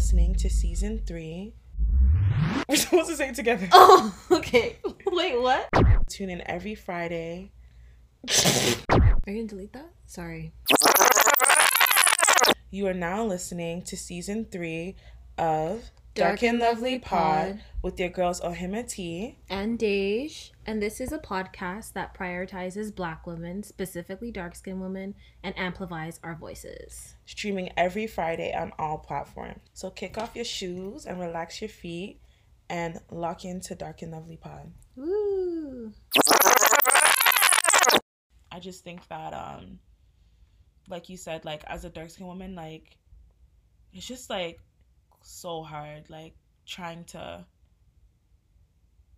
listening to season three. We're supposed to say it together. Oh, okay. Wait, what? Tune in every Friday. Are you gonna delete that? Sorry. You are now listening to season three of Dark and Lovely Pod with your girls Ohima T. And Dej, and this is a podcast that prioritizes Black women, specifically dark skinned women, and amplifies our voices. streaming every Friday on all platforms. So kick off your shoes and relax your feet and lock into Dark and Lovely Pod. Woo! I just think that um like you said, like as a dark skinned woman, like it's just like so hard, like trying to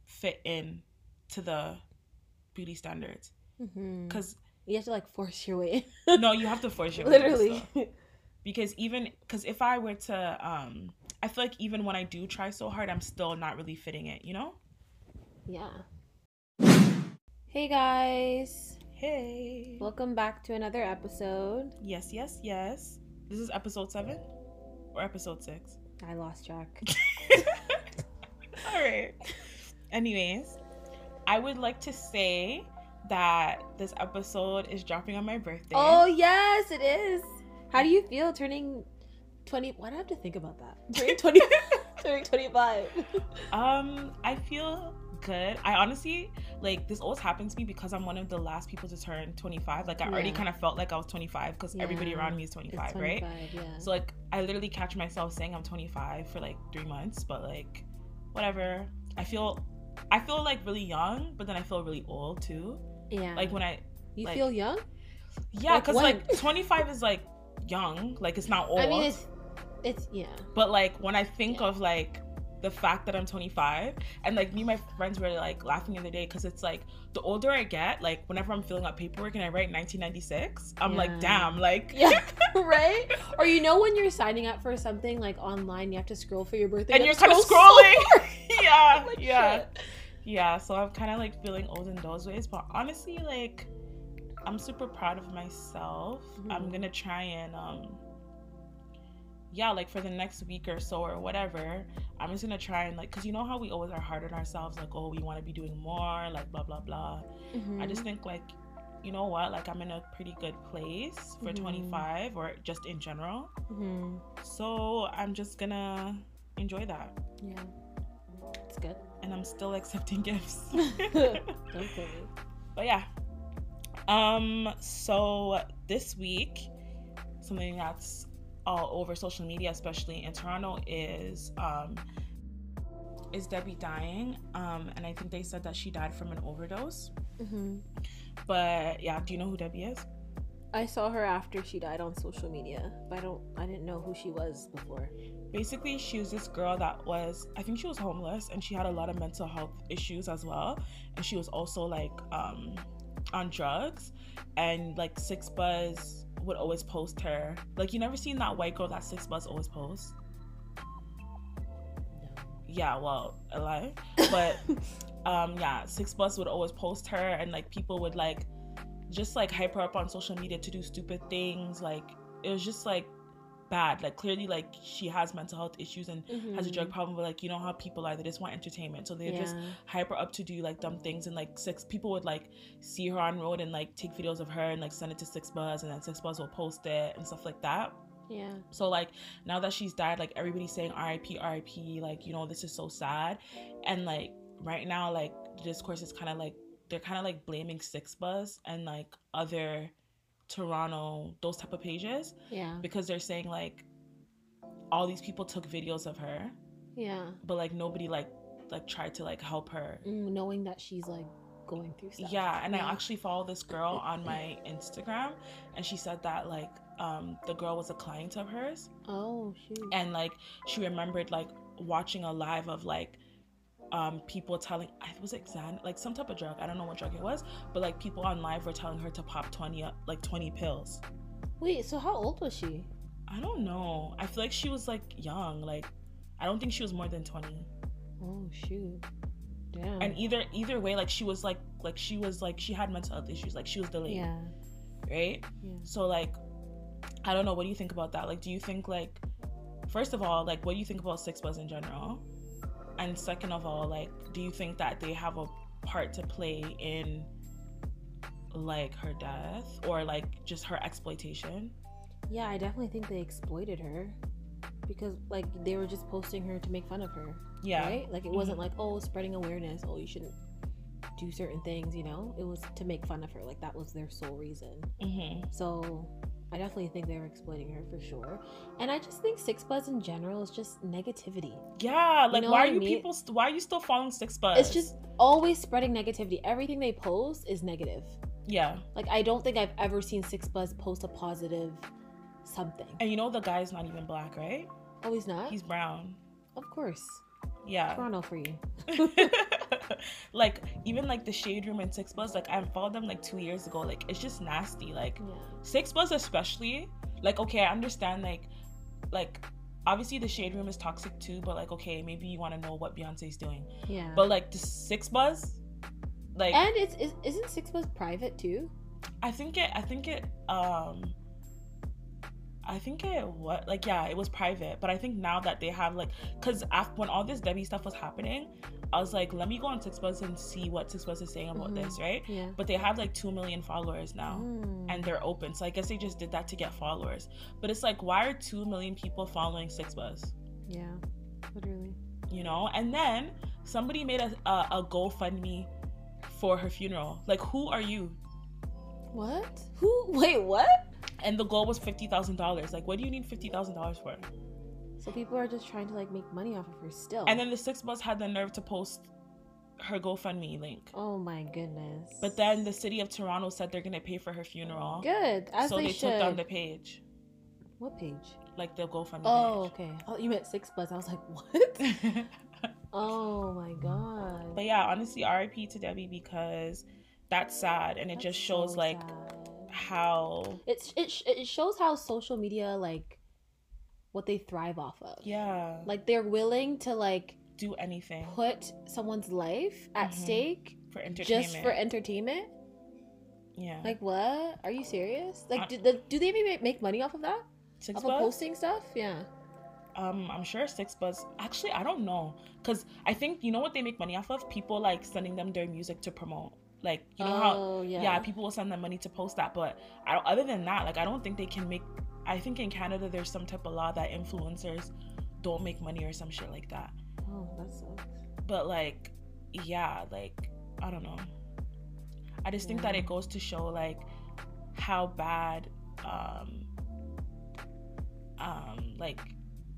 fit in to the beauty standards. Mm-hmm. Because You have to like force your way. no, you have to force your way Literally. because even because if I were to um I feel like even when I do try so hard, I'm still not really fitting it, you know? yeah. Hey guys. Hey. Welcome back to another episode. yes, yes, yes. This is episode seven or episode six. I lost track. All right. Anyways, I would like to say that this episode is dropping on my birthday. Oh yes, it is. How do you feel turning twenty? Why do I have to think about that? Turning twenty, turning twenty-five. Um, I feel good. I honestly like this always happens to me because I'm one of the last people to turn 25. Like I already kind of felt like I was 25 because everybody around me is It's 25, right? Yeah. So like I literally catch myself saying I'm 25 for like three months, but like whatever. I feel I feel like really young, but then I feel really old too. yeah. Like when I you like- feel young. yeah, because when? like 25 is like young, like it's not old. I mean, it's it's yeah. But like when I think Yeah. of like the fact that I'm 25 and like me and my friends were like laughing the other day because it's like the older I get, like whenever I'm filling out paperwork and I write 1996, I'm Yeah. like, damn, like Yeah, right? Or you know when you're signing up for something like online, you have to scroll for your birthday. and you you're kind of scroll so scrolling. yeah, Like, yeah, shit. yeah. So I'm kind of like feeling old in those ways, but honestly, like I'm super proud of myself. I'm Mhm. gonna try and um yeah, like for the next week or so or whatever, I'm just gonna try and like, cause you know how we always are hard on ourselves, like, oh, we want to be doing more, like blah blah blah. I just think like, you know what, like I'm in a pretty good place for Mhm. 25 or just in general. Mhm. So I'm just gonna enjoy that, Yeah, it's good. and I'm still accepting gifts. Me. but yeah um so this week something that's all over social media especially in toronto is um is debbie dying um and i think they said that she died from an overdose hmm but yeah do you know who debbie is I saw her after she died on social media, but I don't. I didn't know who she was before. basically she was this girl that was i think she was homeless and she had a lot of mental health issues as well and she was also like um on drugs and like six buzz would always post her. Like you never seen that white girl that six buzz always posts? Yeah well alive but um yeah six buzz would always post her and like people would like just like hype her up on social media to do stupid things. Like it was just like bad like clearly like she has mental health issues and has a drug mm-hmm. problem but like you know how people are they just want entertainment so they yeah. just hyper up to do like dumb things and like six people would like see her on road and like take videos of her and like send it to six buzz and then six buzz will post it and stuff like that yeah. so like now that she's died, like everybody's saying RIP, RIP, like, you know, this is so sad. And like right now, like the discourse is kinda like they're kinda like blaming Six Buzz and like other Toronto, those type of pages, Yeah. because they're saying like all these people took videos of her, Yeah. but like nobody like like tried to like help her. Mm, knowing that she's like going through stuff. Yeah, and Yeah. I actually follow this girl on my Instagram and she said that like um the girl was a client of hers Oh shoot. and like she remembered like watching a live of like um people telling I was it Xan like some type of drug I don't know what drug it was but like people on live were telling her to pop 20 uh, like 20 pills Wait. So how old was she? I don't know I feel like she was like young like I don't think she was more than 20 Oh shoot. Damn. and either either way like she was like like she was like she had mental health issues like she was delayed yeah. right Yeah. so like I don't know what do you think about that like do you think like first of all, like, what do you think about Six Buzz in general? And second of all, like, do you think that they have a part to play in like her death or like just her exploitation? Yeah, I definitely think they exploited her because like they were just posting her to make fun of her. Yeah. Right? Like it wasn't like, oh, spreading awareness, oh, you shouldn't do certain things, you know? It was to make fun of her. Like that was their sole reason. Mm-hmm. So I definitely think they were exploiting her for sure. And I just think Six Buzz in general is just negativity. Yeah, like know why are I you mean? people? St- why are you still following Six Buzz? It's just always spreading negativity. Everything they post is negative. yeah. Like I don't think I've ever seen Six Buzz post a positive something. And you know the guy's not even black, right? Oh, he's not? He's brown. of course. Yeah. Toronto for you. like even like the shade room and Six Buzz, like I followed them like two years ago. Like it's just nasty. Like Yeah. Six Buzz especially. Like okay, I understand like like obviously the shade room is toxic too, but like okay, maybe you want to know what Beyonce's doing. Yeah. But like the Six Buzz, like and it's is, isn't Six Buzz private too? I think it. I think it. Um. I think it what like yeah it was private but I think now that they have like because after when all this Debbie stuff was happening I was like let me go on Six Buzz and see what Six Buzz is saying about Mhm. this right Yeah. but they have like two million followers now Mm. and they're open so I guess they just did that to get followers but it's like why are two million people following Six Buzz yeah, literally. you know and then somebody made a a, a GoFundMe for her funeral like who are you What? Who? Wait, what? And the goal was fifty thousand dollars. Like, what do you need fifty thousand dollars for? So people are just trying to like make money off of her still. And then the Six Buzz had the nerve to post her GoFundMe link. oh my goodness. But then the city of Toronto said they're gonna pay for her funeral. good as so they, they, took down the page, What page? like the GoFundMe. Oh, okay. Oh, you meant Six Buzz. I was like, what? oh my god. but yeah, honestly, RIP to Debbie because that's sad, and it That's just shows so like sad. How it's it, sh- it shows how social media like what they thrive off of. yeah, Like they're willing to like do anything put someone's life at Mhm. stake for entertainment. just for entertainment. yeah, Like what? Are you serious? Like I- do, the, do they maybe make money off of that? Six Off of posting stuff? Yeah. um i'm sure six buzz actually i don't know because i think you know what they make money off of people like sending them their music to promote like you know how oh yeah. yeah. people will send them money to post that but I, don't- other than that like i don't think they can make i think in canada there's some type of law that influencers don't make money or some shit like that Oh, that sucks. but like yeah like i don't know i just think that it goes to show like how bad um um like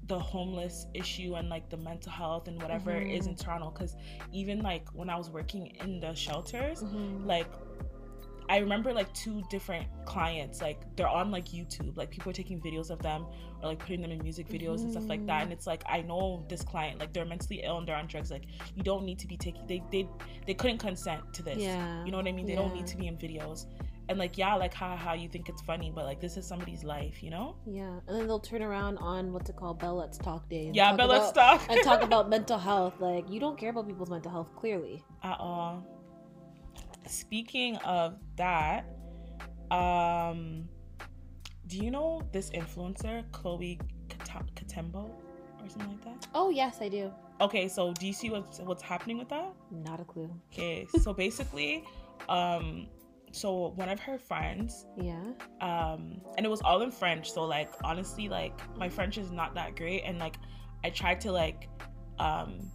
the homeless issue and like the mental health and whatever is in toronto because even like when i was working in the shelters Mhm. like I remember like two different clients, like they're on like YouTube, like people are taking videos of them or like putting them in music videos and stuff like that. And it's like I know this client, like they're mentally ill and they're on drugs. Like you don't need to be taking they they they couldn't consent to this. Yeah. You know what I mean? They don't need to be in videos. And like yeah, like ha ha, you think it's funny, but like this is somebody's life, you know? Yeah, and then they'll turn around on what's it called, Bell Let's Talk Day. Yeah, talk but let's stop and talk about mental health. Like you don't care about people's mental health, clearly. at all. Speaking of that, um, do you know this influencer, Chloe Katembo, or something like that? Oh yes, I do. Okay, so do you see what's what's happening with that? Not a clue. Okay, so basically, um, so one of her friends, Yeah. um, and it was all in French. So like honestly, like my French is not that great, and like I tried to like, um,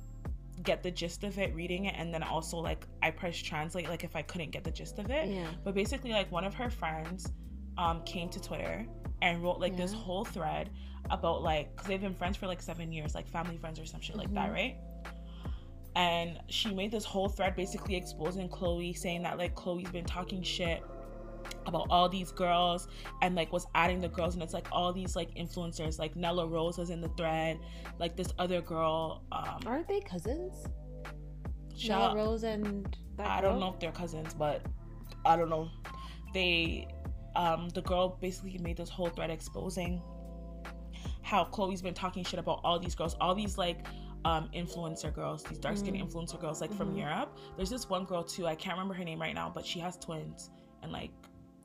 get the gist of it reading it, and then also like I pressed translate like if I couldn't get the gist of it. Yeah. But basically, like one of her friends um, came to Twitter and wrote like this whole thread about like because they've been friends for like seven years, like family friends or some shit like that, Mhm. right? And she made this whole thread basically exposing Chloe, saying that like Chloe's been talking shit about all these girls and like was adding the girls and it's like all these like influencers like Nella Rose was in the thread like this other girl um Aren't they cousins? Nella Rose and that I girl? don't know if they're cousins, but I don't know. They, um, the girl basically made this whole thread exposing how Chloe's been talking shit about all these girls, all these like um influencer girls, these dark skinned Mm. influencer girls, like from Mhm. Europe. There's this one girl too. I can't remember her name right now, but she has twins, and like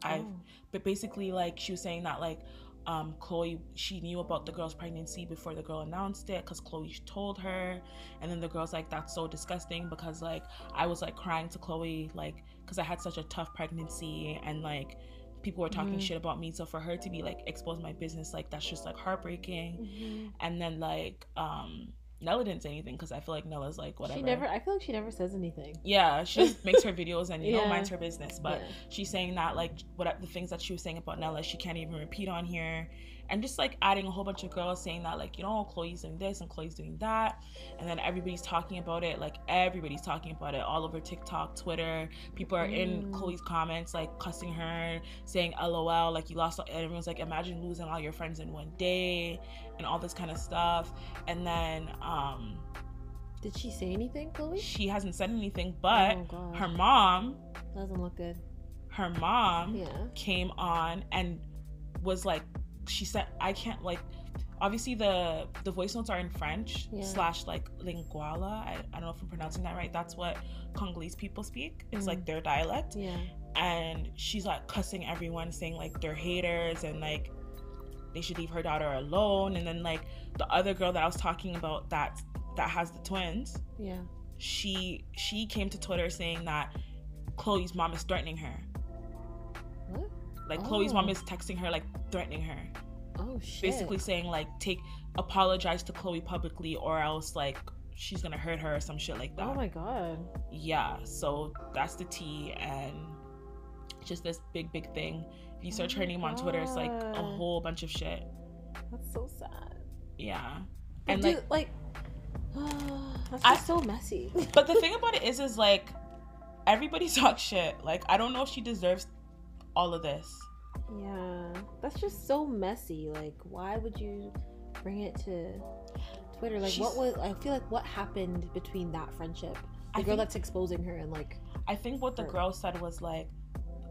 I've Oh. but basically like she was saying that like um, Chloe, she knew about the girl's pregnancy before the girl announced it because Chloe told her. And then the girl's like, that's so disgusting because, like, I was like crying to Chloe, like, because I had such a tough pregnancy and, like, people were talking Mhm. shit about me. So for her to be like, expose my business, like, that's just like heartbreaking. Mhm. And then, like, um, Nella didn't say anything because I feel like Nella's like, whatever. She never. I feel like she never says anything. Yeah, she makes her videos and, you know, Yeah. minds her business. But Yeah. she's saying that like what the things that she was saying about Nella, she can't even repeat on here, and just like adding a whole bunch of girls saying that like you know Chloe's doing this and Chloe's doing that, and then everybody's talking about it. Like everybody's talking about it all over TikTok, Twitter. People are in Mm. Chloe's comments like cussing her, saying LOL, like you lost. all-" and Everyone's like, imagine losing all your friends in one day, and all this kind of stuff. And then um Did she say anything, Chloe? she hasn't said anything, but oh her mom, doesn't look good. her mom. Yeah. came on and was like she said i can't like obviously the the voice notes are in french Yeah. slash like linguala I, I don't know if i'm pronouncing that right that's what congolese people speak it's Mhm. like their dialect Yeah. and she's like cussing everyone saying like they're haters and like they should leave her daughter alone and then like the other girl that i was talking about that that has the twins Yeah. she she came to twitter saying that chloe's mom is threatening her What? Like chloe's mom Oh. is texting her like threatening her Oh shit. basically saying like take apologize to chloe publicly or else like she's gonna hurt her or some shit like that Oh my god. yeah so that's the tea and just this big big thing if you Oh search her name on twitter it's like a whole bunch of shit That's so sad. yeah But and dude, like like, that's I- so messy. but the thing about it is is like everybody talks shit like i don't know if she deserves all of this yeah, that's just so messy. Like, why would you bring it to Twitter? Like, what She's- was? I feel like what happened between that friendship, the I girl think- that's exposing her, and like, I think what the girl said was like,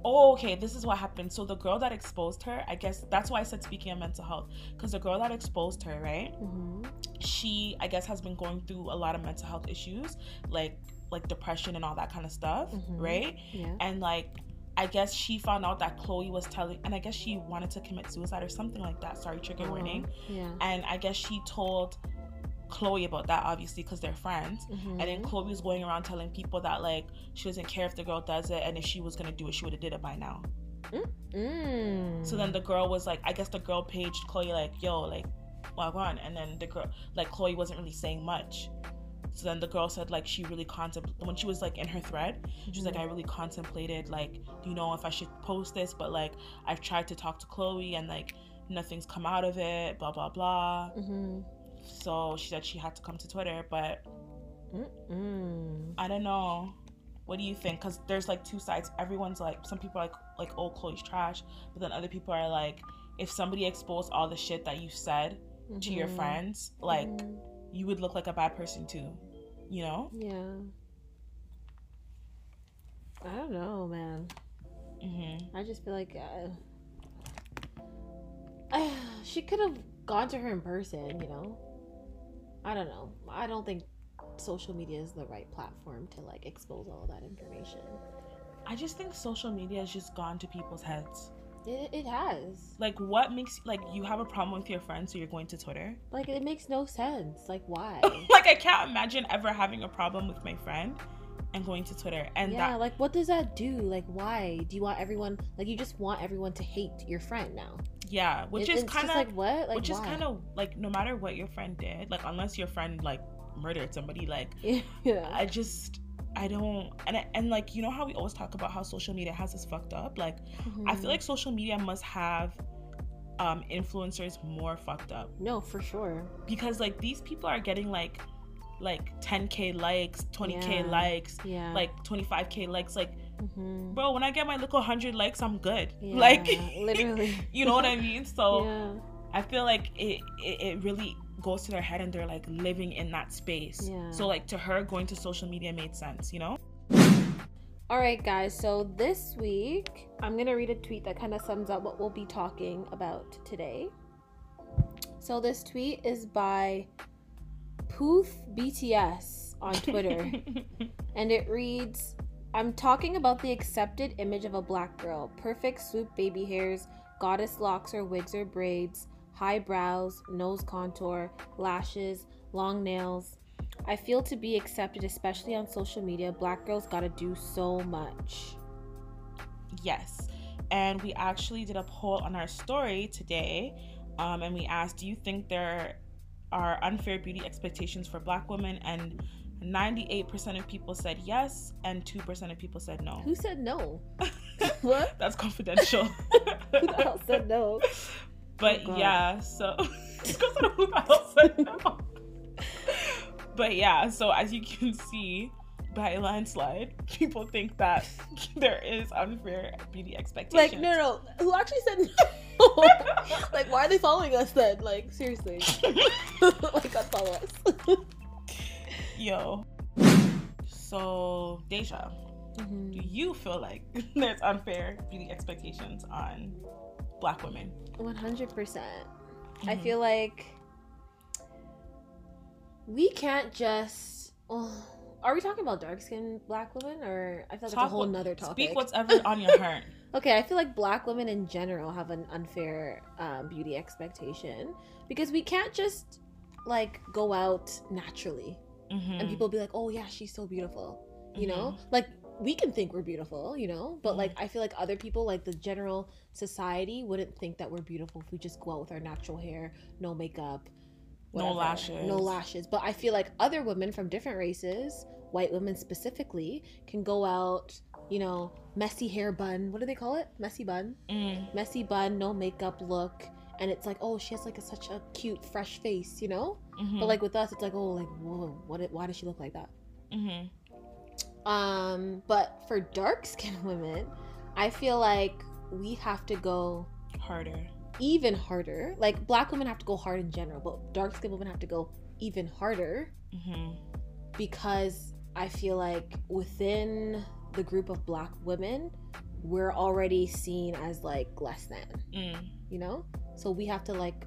oh, okay, this is what happened. So the girl that exposed her, I guess that's why I said speaking of mental health, because the girl that exposed her, right? mhm, She, I guess, has been going through a lot of mental health issues, like like depression and all that kind of stuff, Mhm. right? yeah, And like. I guess she found out that Chloe was telling, and I guess she wanted to commit suicide or something like that. Sorry, trigger Oh, warning. yeah, And I guess she told Chloe about that, obviously, because they're friends. mhm. And then Chloe was going around telling people that like she doesn't care if the girl does it, and if she was gonna do it, she would have did it by now. Mm. So then the girl was like, I guess the girl paged Chloe like, yo, like, log on, and then the girl like Chloe wasn't really saying much. So then the girl said like she really contemplated when she was like in her thread, she was like. I really contemplated like, you know if I should post this? But like I've tried to talk to Chloe and like nothing's come out of it, blah blah blah. Mhm. So she said she had to come to Twitter, but Mm-mm. I don't know. What do you think? Because there's like two sides. Everyone's like, some people are like, like, oh, Chloe's trash, but then other people are like, if somebody exposed all the shit that you said to your Mhm. friends, like, Mhm. You would look like a bad person too. You know? yeah. I don't know, man. Mm-hmm. I just feel like uh, she could have gone to her in person, you know. I don't know. I don't think social media is the right platform to like expose all that information. I just think social media has just gone to people's heads. It, it has. Like, what makes like you have a problem with your friends, so you're going to Twitter? Like it makes no sense. Like why? like, I can't imagine ever having a problem with my friend and going to Twitter. And yeah, that like what does that do? Like why? Do you want everyone like you just want everyone to hate your friend now? yeah, which It- is kind of like what? Like which is kind of like no matter what your friend did like unless your friend like murdered somebody like yeah. i just i don't and I, and like you know how we always talk about how social media has us fucked up like i Mhm. feel like social media must have um influencers more fucked up no, for sure. because like these people are getting like like 10k likes 20k Yeah. likes Yeah. like 25k likes like Mhm. bro when i get my little 100 likes i'm good Yeah, like literally. you know what i mean so. I feel like it, it it really goes to their head and they're like living in that space. Yeah. So like to her going to social media made sense, you know? All right, guys. So this week, I'm going to read a tweet that kind of sums up what we'll be talking about today. So this tweet is by Poof BTS on Twitter, and it reads I'm talking about the accepted image of a black girl perfect swoop baby hairs, goddess locks or wigs or braids, high brows, nose contour, lashes, long nails. I feel to be accepted, especially on social media, black girls gotta do so much. Yes. And we actually did a poll on our story today. Um, and we asked, Do you think there are unfair beauty expectations for black women? And 98% of people said yes, and 2% of people said no. Who said no? what? That's confidential. Who the hell said no? But Oh, yeah, so because I don't who the hell said but yeah, so as you can see by a landslide, people think that there is unfair beauty expectations. Like, no, no. Who actually said no? like, why are they following us then? Like, seriously. like, unfollow us. Yo. So, Deja, Mhm. do you feel like there's unfair beauty expectations on black women? 100%. I Mhm. feel like we can't just. Oh, are we talking about dark skinned black women? Or I feel like it's a whole nother topic. Speak whatever on your heart. Okay, I feel like black women in general have an unfair um, beauty expectation because we can't just like go out naturally Mhm. and people be like, "Oh yeah, she's so beautiful," you know. Mhm. Like we can think we're beautiful, you know, but like I feel like other people, like the general society, wouldn't think that we're beautiful if we just go out with our natural hair, no makeup, No lashes. no lashes. But I feel like other women from different races, white women specifically, can go out, you know, messy hair bun. What do they call it? Messy bun Mm, messy bun, no makeup look, and it's like, oh, she has like a, such a cute, fresh face, you know. mhm, But like with us, it's like, oh, like whoa, what? Why does she look like that? mhm. Um, but for dark skinned women, I feel like we have to go harder. even harder. Like black women have to go hard in general, but dark skinned women have to go even harder hmm because I feel like within the group of black women, we're already seen as like less than. Mm. you know? So we have to like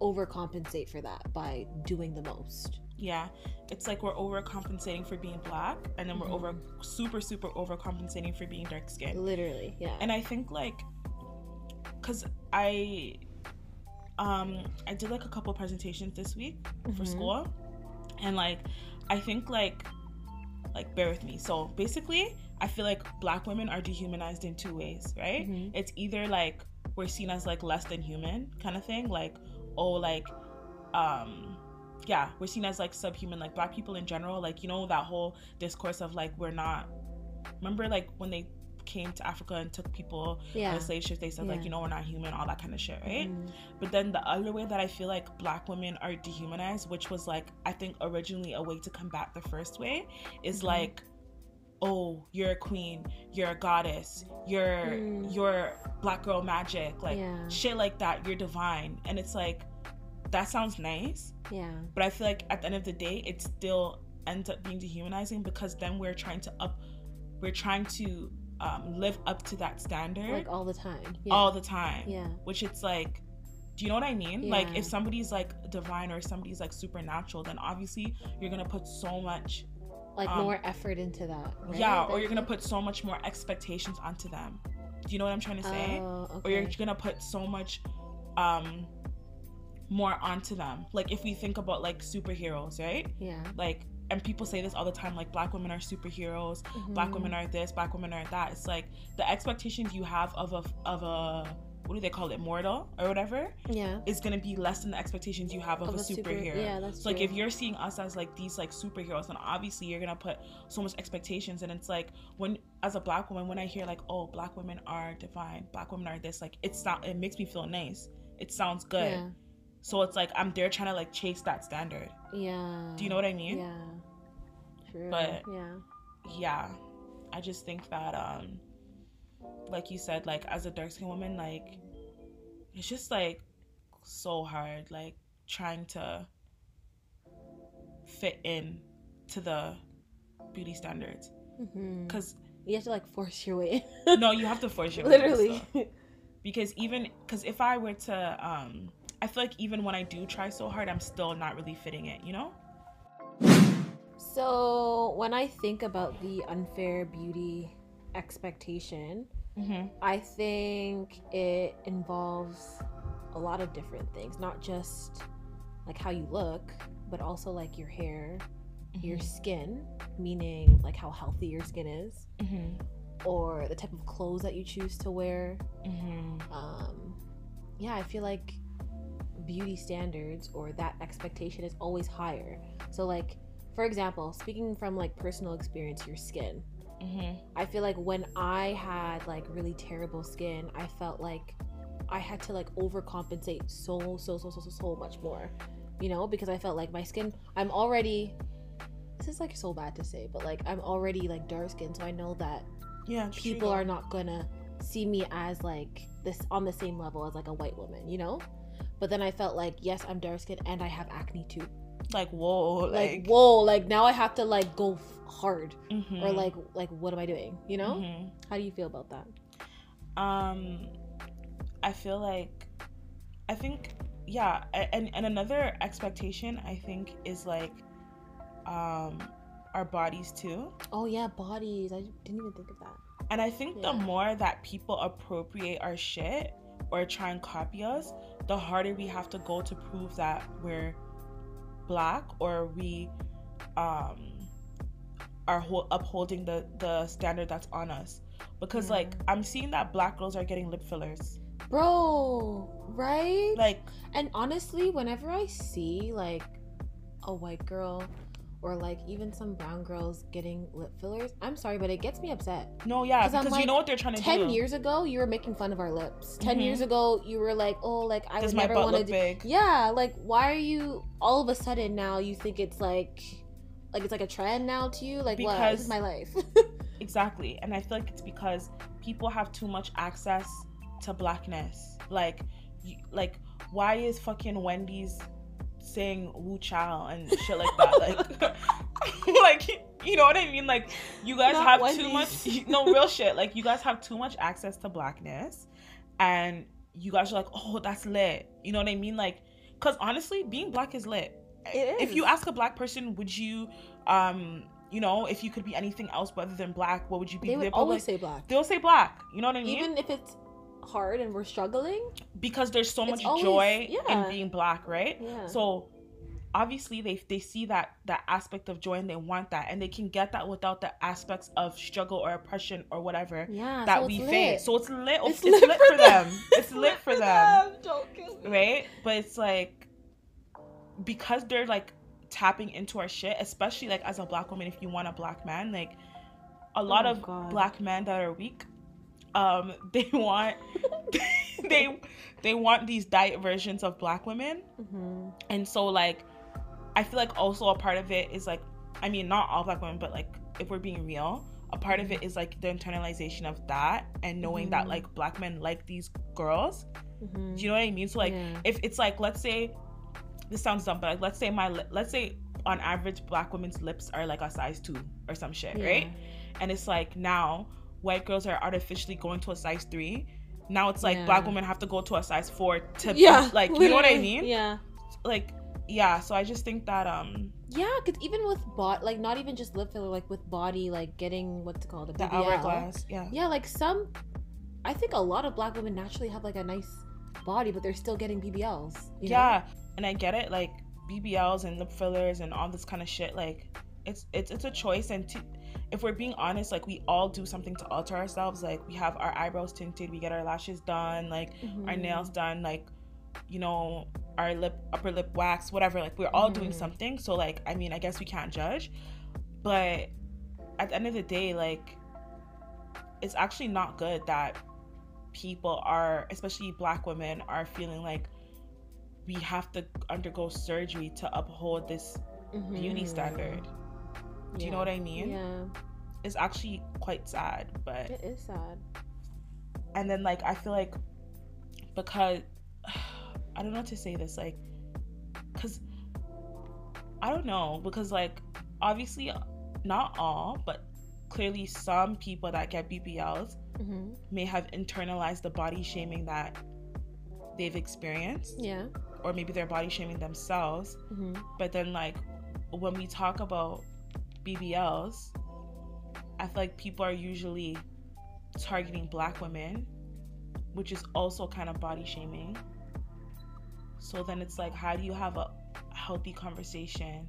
overcompensate for that by doing the most. Yeah, it's like we're overcompensating for being black, and then we're Mhm. over super super overcompensating for being dark skinned. Literally, yeah. And I think like, cause I, um, I did like a couple presentations this week for Mhm. school, and like, I think like, like bear with me. So basically, I feel like black women are dehumanized in two ways, right? Mhm. It's either like we're seen as like less than human kind of thing, like oh like, um, yeah, we're seen as like subhuman, like black people in general, like you know that whole discourse of like we're not. Remember like when they came to Africa and took people Yeah. on slave ship, they said like you know we're not human, all that kind of shit, right? Mhm. But then the other way that I feel like black women are dehumanized, which was like I think originally a way to combat the first way, is Mhm. like, oh, you're a queen, you're a goddess, you're Mm. you're black girl magic, like Yeah. shit like that, you're divine. And it's like that sounds nice, Yeah. but I feel like at the end of the day it still ends up being dehumanizing because then we're trying to up we're trying to um, live up to that standard Like all the time. Yeah. all the time Yeah. which it's like do you know what i mean Yeah. like if somebody's like divine or somebody's like supernatural then obviously you're gonna put so much Like um, more effort into that. right? yeah or you're gonna put so much more expectations onto them do you know what i'm trying to say Oh, or you're gonna put so much um more onto them like if we think about like superheroes right Yeah. like and people say this all the time like black women are superheroes black Mhm. women are this black women are that it's like the expectations you have of a of a what do they call it mortal or whatever Yeah. is gonna be less than the expectations you have of, a, super- superhero. Yeah, that's so like true. if you're seeing us as like these like superheroes, then obviously you're gonna put so much expectations. And it's like when as a black woman, when I hear like, oh, black women are divine, black women are this, like it's not it makes me feel nice. It sounds good. Yeah. So it's like I'm there trying to like chase that standard. Yeah. Do you know what I mean? Yeah. True. But- yeah. Yeah. I just think that um like you said, like as a dark skinned woman, like it's just like so hard, like trying to fit in to the beauty standards. Because you have to like force your way. no, you have to force your way. Literally. Because even because if I were to, um, I feel like even when I do try so hard, I'm still not really fitting it. You know? So, when I think about the unfair beauty expectation, Mm-hmm. I think it involves a lot of different things, not just like how you look, but also like your hair, your Mm-hmm. skin, meaning like how healthy your skin is, Mm-hmm. or the type of clothes that you choose to wear. Mm-hmm. Um, yeah, I feel like beauty standards or that expectation is always higher. So, like, for example, speaking from like personal experience, your skin. Mm-hmm. I feel like when I had like really terrible skin, I felt like I had to like overcompensate so so so so so, so much more. You know, because I felt like my skin I'm already this is like so bad to say, but like I'm already like dark skinned, so I know that Yeah. people true. are not gonna see me as like this on the same level as like a white woman, you know? But then I felt like yes, I'm dark skinned and I have acne too. like whoa, Like, like, whoa, like now I have to like go f- hard Mhm. or like like what am I doing? You know? Mhm. How do you feel about that? um i feel like i think yeah and and another expectation i think is like um our bodies too Oh yeah, bodies. I didn't even think of that. and i think the more that people appropriate our shit or try and copy us the harder we have to go to prove that we're black or we um are ho- upholding the the standard that's on us because Yeah. like i'm seeing that black girls are getting lip fillers Bro, right? like and honestly, whenever I see like a white girl or like even some brown girls getting lip fillers, I'm sorry, but it gets me upset. No, yeah, because you know what they're trying to 10 do. years ago, you were making fun of our lips. 10 Mhm. years ago, you were like, "Oh, like I Does would my never want to do big? Yeah, like why are you all of a sudden now you think it's like like it's like a trend now to you? Like what? This Because- is my life. Exactly, and I feel like it's because people have too much access to blackness. Like, you, like why is fucking Wendy's saying "Wu Chow" and shit like that? Like, like you know what I mean? Like, you guys Not have too much. Wendy's. No real shit. Like, you guys have too much access to blackness, and you guys are like, oh, that's lit. You know what I mean? Like, cause honestly, being black is lit. It If you ask a black person, would you, um, you know, if you could be anything else other than black, what would you be? they would always say black. they'll say black. You know what I mean? Even if it's hard and we're struggling. because there's so much always- joy yeah. in being black, right? Yeah. So obviously they they see that that aspect of joy and they want that and they can get that without the aspects of struggle or oppression or whatever yeah, that so we face. So it's lit. It's It's, lit, for them. It's lit for them, Don't kill me. right? But it's like because they're like tapping into our shit, especially like as a black woman, if you want a black man, like a oh lot Oh, of God. black men that are weak, um, they want they they want these diet versions of black women, Mhm. and so like I feel like also a part of it is like I mean not all black women, but like if we're being real. A part of it is like the internalization of that and knowing that Mhm. like black men like these girls. Mhm. Do you know what I mean? So like Yeah. if it's like let's say this sounds dumb, but like let's say my li- let's say on average black women's lips are like a size two or some shit, right? And it's like now white girls are artificially going to a size three. Now it's like Yeah. black women have to go to a size four to Yeah, like you know what I mean? Yeah. Like yeah, so I just think that um Yeah, because even with bot, like not even just lip filler, like with body, like getting what's it called, a the BBL. hourglass, yeah. Yeah, like some, I think a lot of black women naturally have like a nice body, but they're still getting BBLs. you know? Yeah, and I get it, like BBLs and lip fillers and all this kind of shit. Like, it's it's it's a choice, and to, if we're being honest, like we all do something to alter ourselves. Like we have our eyebrows tinted, we get our lashes done, like our Mhm. nails done, like you know our lip upper lip wax, whatever. Like we're all doing Mhm. something. So like, I mean, I guess we can't judge, but at the end of the day, like it's actually not good that people are, especially black women, are feeling like we have to undergo surgery to uphold this beauty Mhm. standard. Do you know what I mean? Yeah, It's actually quite sad, but it is sad. and then like I feel like because I don't know how to say this like cuz I don't know because like obviously not all but clearly some people that get BBLs hmm may have internalized the body shaming that they've experienced Yeah. or maybe they're body shaming themselves hmm but then like when we talk about BBLs I feel like people are usually targeting black women, which is also kind of body shaming. So then it's like, how do you have a healthy conversation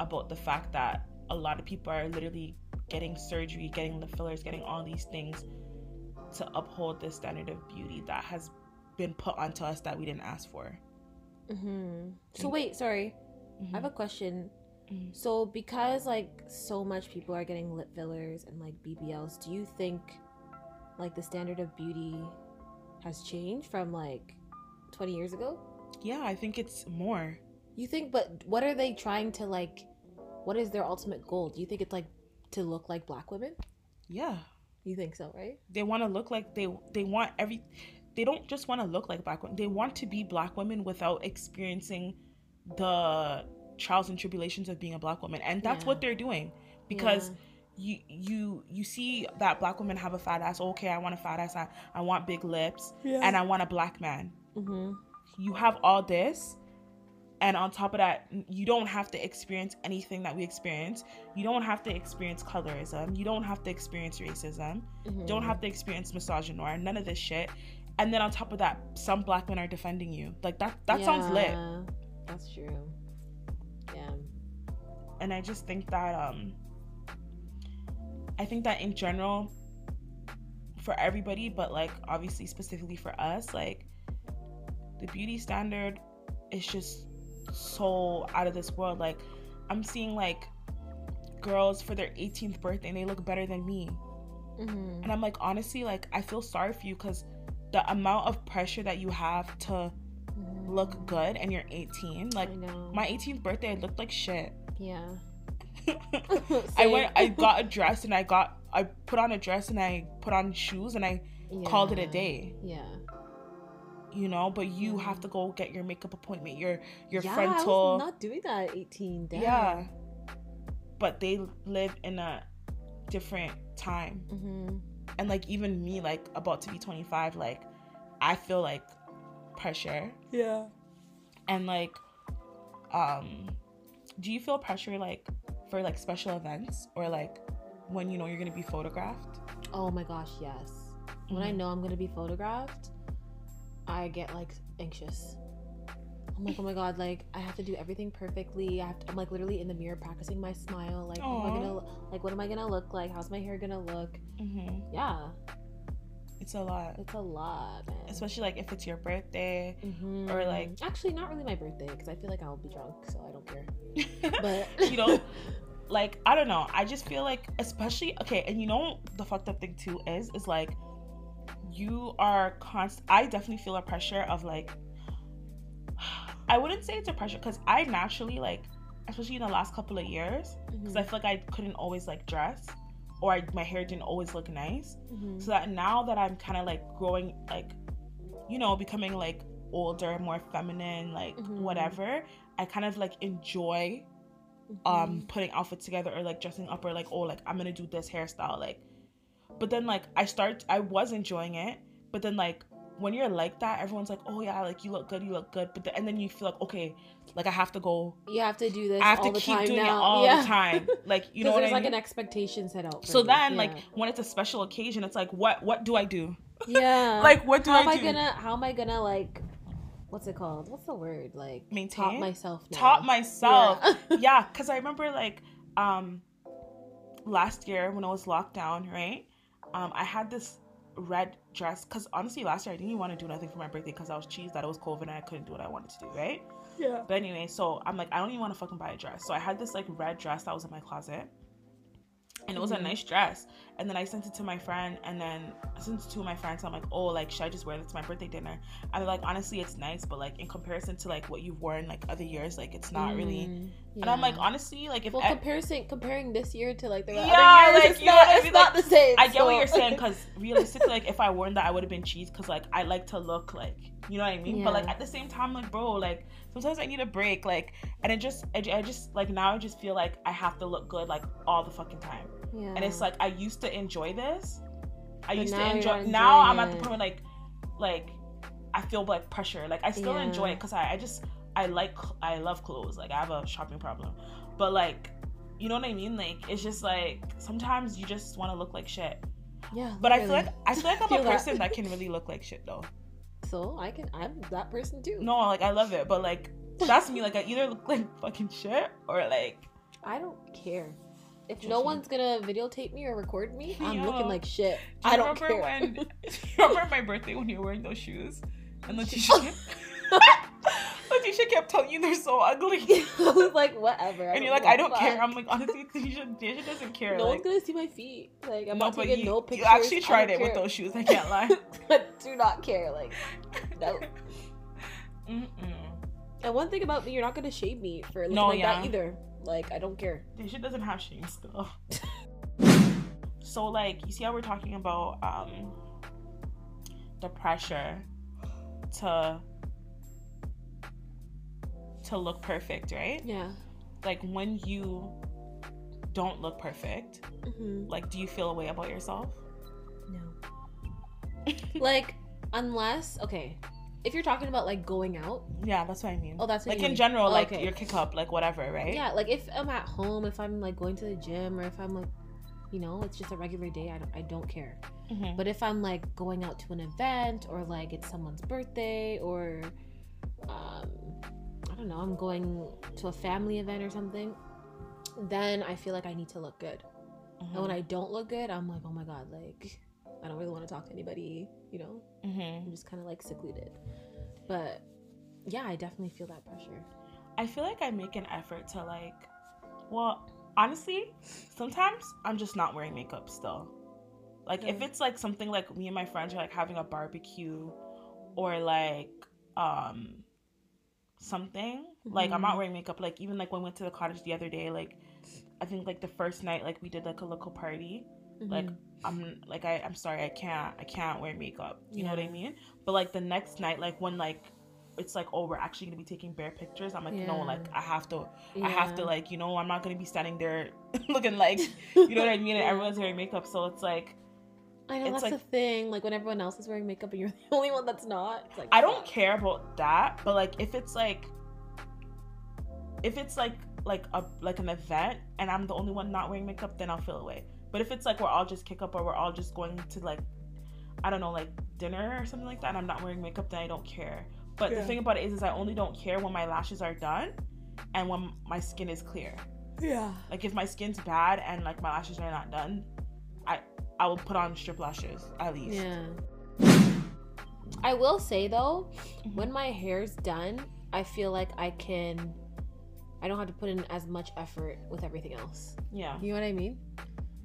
about the fact that a lot of people are literally getting surgery, getting the fillers, getting all these things to uphold this standard of beauty that has been put onto us that we didn't ask for. Mm-hmm. So wait, sorry, Mm-hmm. I have a question. Mhm. So because like so much people are getting lip fillers and like BBLs, do you think like the standard of beauty has changed from like 20 years ago? Yeah, I think it's more. You think but what are they trying to like what is their ultimate goal? Do you think it's like to look like black women? Yeah. You think so, right? They want to look like they they want every they don't just want to look like black women. They want to be black women without experiencing the trials and tribulations of being a black woman. And that's Yeah. what they're doing because you you you see that black women have a fat ass. Okay, I want a fat ass. I, I want big lips yeah. and I want a black man. mm-hmm. you have all this and on top of that you don't have to experience anything that we experience you don't have to experience colorism you don't have to experience racism Mm-hmm. don't have to experience misogynoir none of this shit and then on top of that some black men are defending you like that that sounds lit That's true. And i just think that um i think that in general for everybody but like obviously specifically for us like the beauty standard is just so out of this world. Like i'm seeing like girls for their 18th birthday and they look better than me. Mm-hmm. and i'm like honestly like i feel sorry for you because the amount of pressure that you have to look good and you're 18 like my 18th birthday i looked like shit yeah. I went I got a dress and I got I put on a dress and I put on shoes and I called it a day. Yeah. You know, but you have to go get your makeup appointment, your your yeah, I frontal was not doing that at 18. Damn. Yeah. But they live in a different time. Mm-hmm. And like even me like about to be 25 like I feel like pressure Yeah. and like um do you feel pressure like for like special events or like when you know you're to be photographed? Oh my gosh, yes. When I Mhm. know I'm gonna be photographed, I get like anxious. I'm like, oh my god, like I have to do everything perfectly. I have to, I'm like literally in the mirror practicing my smile. Like, what am I gonna like? What am I gonna look like? How's my hair gonna look? Mhm. Yeah, It's a lot. it's a lot, man. especially like if it's your birthday Mhm. or, like- actually not really my birthday because I feel like I'll be drunk, so I don't care. But you know like i don't know i just feel like especially okay and you know the fucked up thing too is is like you are constant i definitely feel a pressure of like i wouldn't say it's a pressure because i naturally like especially in the last couple of years because i feel like i couldn't always like dress or I, my hair didn't always look nice Mhm. so that now that i'm kind of like growing like you know becoming like older more feminine like Mhm. whatever i kind of like enjoy um putting outfits together or like dressing up or like oh like i'm gonna do this hairstyle like but then like i start i was enjoying it but then like when you're like that everyone's like oh yeah like you look good you look good but the, and then you feel like okay like i have to go you have to do this. i have to keep time doing now. it all yeah. the time like you know what there's i like mean an expectation set out. so then Yeah. like when it's a special occasion it's like what what do i do yeah, like what do how i am I do gonna how am I gonna like what's it called? What's the word? Like top Maintain? myself now. taught myself Yeah. yeah because i remember like um last year when it was locked down, right um i had this red dress because honestly last year i didn't even want to do nothing for my birthday because i was cheesed that it was covid and i couldn't do what i wanted to do right? Yeah. but anyway so i'm like i don't even want to fucking buy a dress. So i had this like red dress that was in my closet and it was Mhm. a nice dress and then i sent it to my friend and then i sent it to my friends i'm like oh like should i just wear this to my birthday dinner and like honestly it's nice but like in comparison to like what you've worn like other years like it's not really Mm, and I'm like, honestly, like if well, I, comparison comparing this year to like the Yeah, other years, like, it's know not, I it's mean? not the same. I get what you're saying because realistically, like if I worn that, I would have been cheese because like I like to look like you know what I mean. But like at the same time, like bro, like sometimes I need a break, like and it just I, I just like now I just feel like I have to look good like all the fucking time, yeah. and it's like I used to enjoy this. I But used to enjoy. Now I'm at the point where like like I feel like pressure. Like I still Yeah. enjoy it because I I just I like I love clothes. Like I have a shopping problem, but like you know what I mean? Like it's just like sometimes you just want to look like shit. Yeah. But I feel like I feel like I'm Feel a that. person that can really look like shit though. So I can. I'm that person too. No, like I love it, but like that's me. Like I either look like fucking shit or like I don't care. If no one's gonna videotape me or record me, I'm Yo. looking like shit. Do you I don't remember care. when? Do you remember my birthday when you were wearing those shoes? And Letitia, kept, Letitia kept telling you they're so ugly, I was like, whatever. and you're like, I don't care. I'm like, honestly, Letitia, Letitia doesn't care. no like, one's gonna see my feet. Like I'm no, not taking you, no pictures. you actually tried it with those shoes. I can't lie. I do not care. Like, no. Mm-mm. And one thing about me, you're not gonna shame me for looking No, like that either. Like I don't care. Letitia doesn't have shame still. so like, you see how we're talking about um the pressure to to look perfect, right? Yeah. like when you don't look perfect hmm like do you feel a way about yourself No. like unless okay, if you're talking about like going out, yeah that's what i mean oh that's what like you in mean. general Oh, like okay. your kick up like whatever right Yeah, like if I'm at home, if I'm like going to the gym, or if I'm like, you know, it's just a regular day. I don't, I don't care. Mhm. But if I'm like going out to an event, or like it's someone's birthday, or um, I don't know, I'm going to a family event or something, then I feel like I need to look good. Mhm. And when I don't look good, I'm like, oh my god, like I don't really want to talk to anybody. You know, Mm-hmm. I'm just kind of like secluded. But yeah, I definitely feel that pressure. i feel like i make an effort to like well honestly sometimes i'm just not wearing makeup still like if it's like something like me and my friends are like having a barbecue or like um something. Like i'm not Mhm. wearing makeup. Like even like when we went to the cottage the other day like i think like the first night like we did like a local party. Like Mhm. i'm like I, i'm sorry i can't i can't wear makeup. You know what i mean? But like the next night like when like it's like oh we're actually gonna be taking bare pictures. I'm like no like i have to i have to like you know i'm not gonna be standing there looking like you know what i mean? And Yeah. everyone's wearing makeup. So it's like I know it's that's like- the thing. Like when everyone else is wearing makeup and you're the only one that's not. It's like i don't care about that but like if it's like if it's like like a like an event and i'm the only one not wearing makeup then i'll feel away but if it's like we're all just kick up or we're all just going to like i don't know like dinner or something like that and i'm not wearing makeup then i don't care but the thing about it is, is i only don't care when my lashes are done and when my skin is clear Yeah. like if my skin's bad and like my lashes are not done i i will put on strip lashes at least Yeah. I will say though, Mhm. when my hair's done, I feel like I can. I don't have to put in as much effort with everything else. yeah You know what I mean?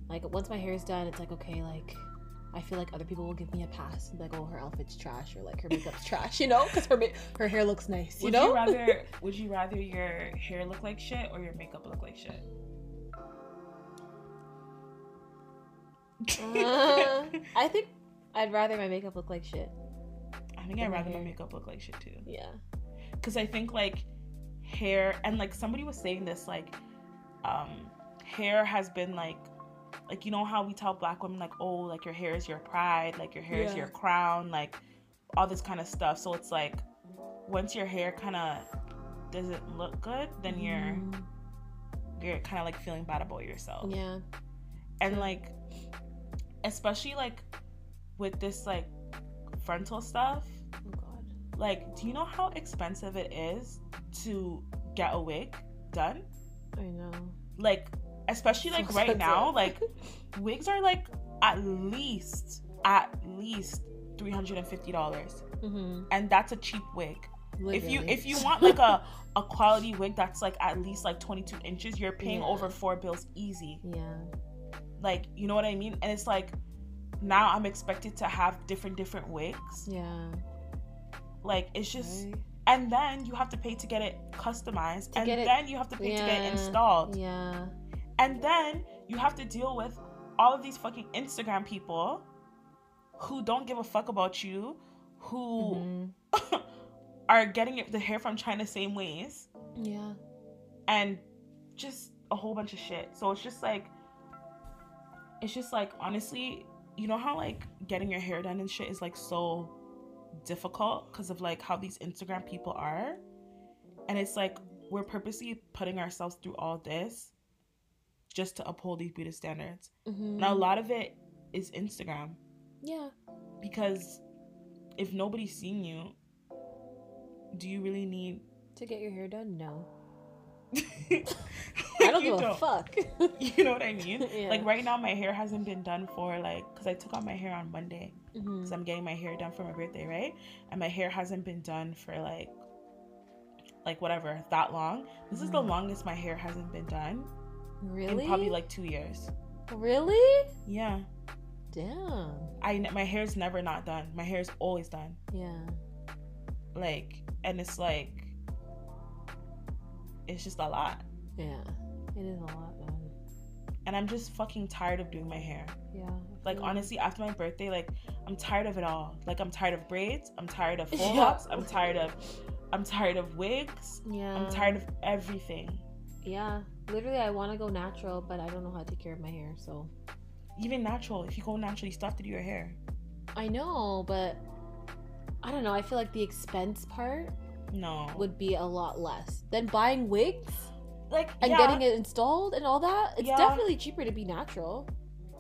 Like once my hair's done, it's like okay, like I feel like other people will give me a pass, like oh her outfit's trash or like her makeup's trash, you know, because her ma- her hair looks nice, you would know. you rather would you rather your hair look like shit or your makeup look like shit Uh, I think I'd rather my makeup look like shit. I think I'd and my rather my makeup look like shit too. Yeah. Because I think like hair and like somebody was saying this like um hair has been like like you know how we tell black women like oh like your hair is your pride like your hair is your crown like all this kind of stuff so it's like once your hair kind of doesn't look good then you're Mm, you're kind of like feeling bad about yourself Yeah. and like especially like with this like frontal stuff Oh God. like do you know how expensive it is to get a wig done I know. like especially So like right now like wigs are like at least at least $350 Mm-hmm. and that's a cheap wig if you if you want like a a quality wig that's like at least like 22 inches you're paying Yeah. over four bills easy yeah. Like you know what i mean and it's like now i'm expected to have different different wigs Yeah. like it's just Right. and then you have to pay to get it customized To and it- then you have to pay to get it installed Yeah. and then you have to deal with all of these fucking instagram people who don't give a fuck about you who Mhm. are getting it, the hair from china same ways Yeah. and just a whole bunch of shit so it's just like it's just like honestly you know how like getting your hair done and shit is like so difficult because of like how these instagram people are and it's like we're purposely putting ourselves through all this just to uphold these beauty standards Mhm. now a lot of it is Instagram Yeah. because if nobody's seeing you, do you really need? To get your hair done? No. I don't give a fuck. You know what I mean? Yeah. Like right now, my hair hasn't been done for like because I took out my hair on Monday Mhm. I'm getting my hair done for my birthday, right? And my hair hasn't been done for like like whatever that long. This is the Mhm. longest my hair hasn't been done Really? in probably like two years. Really? Yeah, Damn. I my hair's never not done. My hair's always done. Yeah. Like, and it's like it's just a lot. Yeah. It is a lot, man. And I'm just fucking tired of doing my hair. Yeah. Like feel honestly, after my birthday, like I'm tired of it all. Like I'm tired of braids. I'm tired of full Yeah. locks. I'm tired of, I'm tired of wigs. Yeah. I'm tired of everything. Yeah. Literally, I want to go natural, but I don't know how to take care of my hair. So Even natural. If you go natural, you still have to do your hair. I know, but I don't know. I feel like the expense part No. would be a lot less than buying wigs like and yeah, getting it installed and all that. It's Yeah. definitely cheaper to be natural.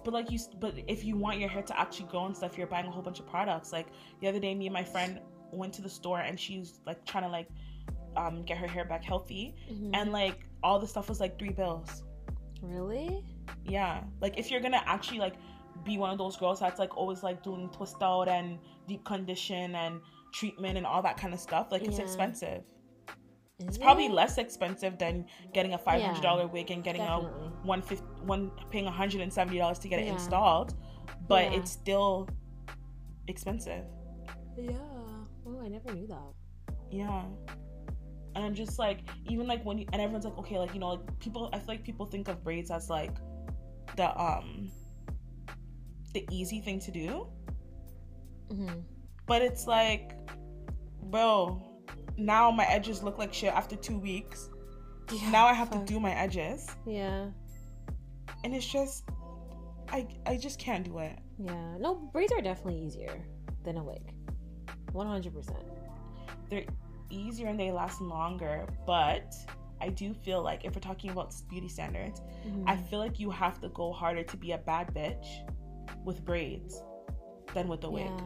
but like you, but if you want your hair to actually grow and stuff, you're buying a whole bunch of products. Like the other day, me and my friend went to the store and she's like trying to like um get her hair back healthy, Mhm. and like all the stuff was like three bills. really? Yeah, like if you're gonna actually like be one of those girls that's like always like doing twist out and deep condition and treatment and all that kind of stuff, like it's Yeah. expensive. Is It's probably less expensive than getting a five hundred dollar wig and getting Definitely. a one fifty one paying one hundred and seventy dollars to get it Yeah. installed, but Yeah. it's still expensive. Yeah. Oh, I never knew that. Yeah. And I'm just like, even like when you, and everyone's like, okay, like, you know, like people, I feel like people think of braids as like the, um, the easy thing to do. Mm-hmm. But it's like, bro, now my edges look like shit after two weeks. Yeah, now I have fuck. to do my edges. Yeah. And it's just, I, I just can't do it. Yeah. No, braids are definitely easier than a wig. One hundred percent. They're easier and they last longer, but I do feel like if we're talking about beauty standards, Mm-hmm. I feel like you have to go harder to be a bad bitch with braids than with a wig. Yeah.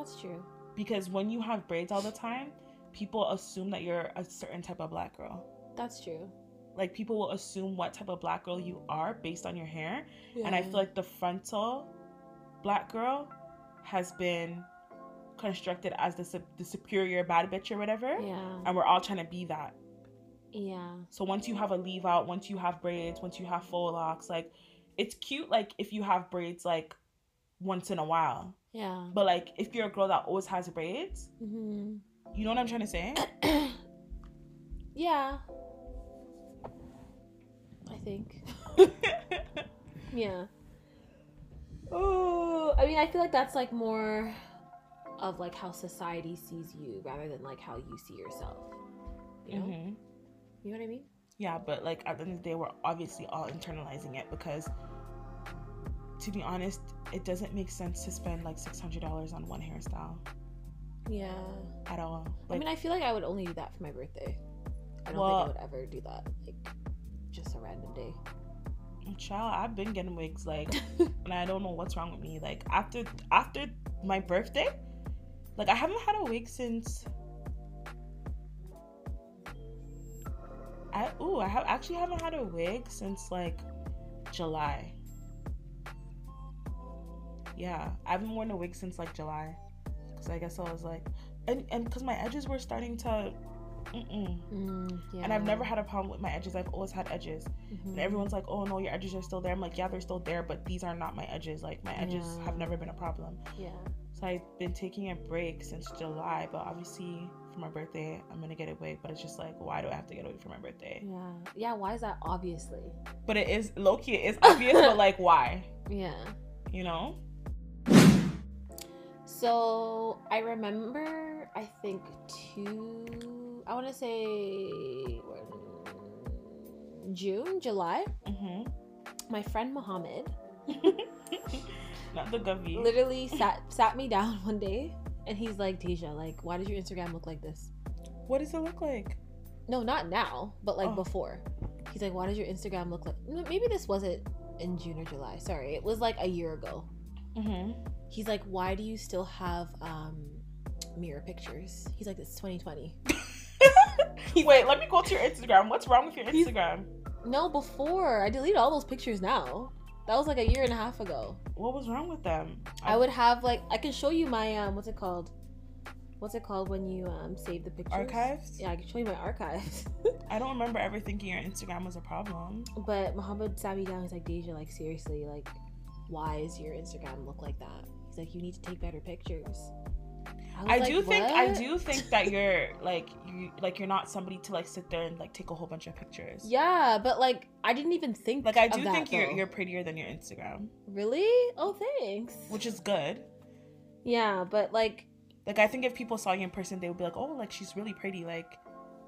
That's true. Because when you have braids all the time, people assume that you're a certain type of black girl. That's true. Like people will assume what type of black girl you are based on your hair. Yeah. And I feel like the frontal black girl has been constructed as the, the superior bad bitch or whatever. Yeah. And we're all trying to be that. Yeah. So once you have a leave out, once you have braids, once you have faux locks, like it's cute like if you have braids like once in a while. Yeah. But like if you're a girl that always has braids, Mm-hmm. you know what I'm trying to say? yeah. I think. Yeah. Oh, I mean, I feel like that's like more of like how society sees you rather than like how you see yourself. You know? hmm You know what I mean? Yeah, but like at the end of the day, we're obviously all internalizing it because, to be honest, it doesn't make sense to spend like six hundred dollars on one hairstyle Yeah. at all. I mean, I feel like I would only do that for my birthday. I don't Well- think I would ever do that like just a random day. child, I've been getting wigs like, and I don't know what's wrong with me. Like after after my birthday, like I haven't had a wig since. I ooh, I have actually haven't had a wig since like July. Yeah, I haven't worn a wig since like July, because I guess I was like, and and because my edges were starting to, mm-mm. Mm, yeah. and I've never had a problem with my edges. I've always had edges. Mhm. And everyone's like, oh no, your edges are still there. I'm like, yeah, they're still there, but these are not my edges. Like, my edges Yeah. have never been a problem. Yeah. So I've been taking a break since July, but obviously for my birthday, I'm gonna get a wig. But it's just like, why do I have to get a wig for my birthday? Yeah. Yeah. Why is that? Obviously. But it is low key, it is obvious, but like, why? Yeah. You know? So I remember, I think two. I want to say June, July. hmm My friend Mohammed not the govy. literally sat sat me down one day, and he's like, "Deja, like, why does your Instagram look like this?" What does it look like? No, not now, but like Oh. before. He's like, "Why does your Instagram look like?" Maybe this wasn't in June or July. Sorry, it was like a year ago. Mm-hmm. He's like, "Why do you still have um mirror pictures?" He's like, "It's 2020." Wait, let me go to your Instagram. What's wrong with your Instagram? No, before I deleted all those pictures now. That was like a year and a half ago. What was wrong with them? I would have like I can show you my um what's it called? What's it called when you um save the pictures? archives. Yeah, I can show you my archives. I don't remember ever thinking your Instagram was a problem. but Muhammad sat me down. He's like, Deja, like seriously, like, why is your Instagram look like that? He's like, you need to take better pictures. was I like, do think I do think that you're like you like you're not somebody to like sit there and like take a whole bunch of pictures. Yeah, but like I didn't even think Like I do that, think you're you're prettier than your Instagram, really. Oh, thanks. which is good. yeah, but like Like I think if people saw you in person, they would be like, "Oh, like she's really pretty." Like,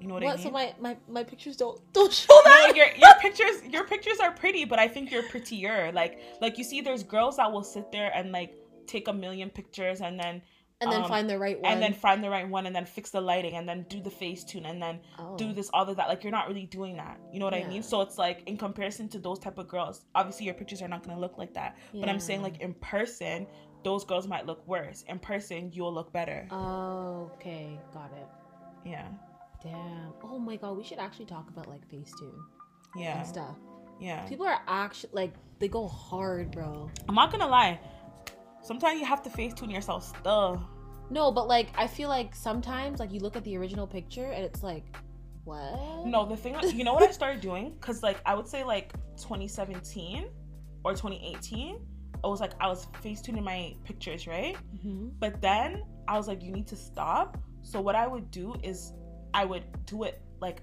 you know what, what? I mean? So my, my my pictures don't don't show no, that. your your pictures your pictures are pretty, but I think you're prettier. Like like you see, there's girls that will sit there and like take a million pictures and then and then um, find the right one. and then find the right one and then fix the lighting and then do the face tune and then oh. do this all of that. Like you're not really doing that. You know what I mean? So it's like in comparison to those type of girls, obviously your pictures are not gonna look like that. But I'm saying like in person, those girls might look worse. In person, you'll look better. Oh, okay, got it. yeah. Damn. Oh my god, we should actually talk about like Facetune Yeah. and stuff. Yeah. People are actually like they go hard, bro. I'm not gonna lie. Sometimes you have to face tune yourself still. No, but like I feel like sometimes like you look at the original picture and it's like, what? No, the thing, you know what I started doing? Because, like, I would say, like, 2017 or 2018, I was like, I was face tuning my pictures, right? hmm But then I was like, you need to stop. So, what I would do is I would do it, like,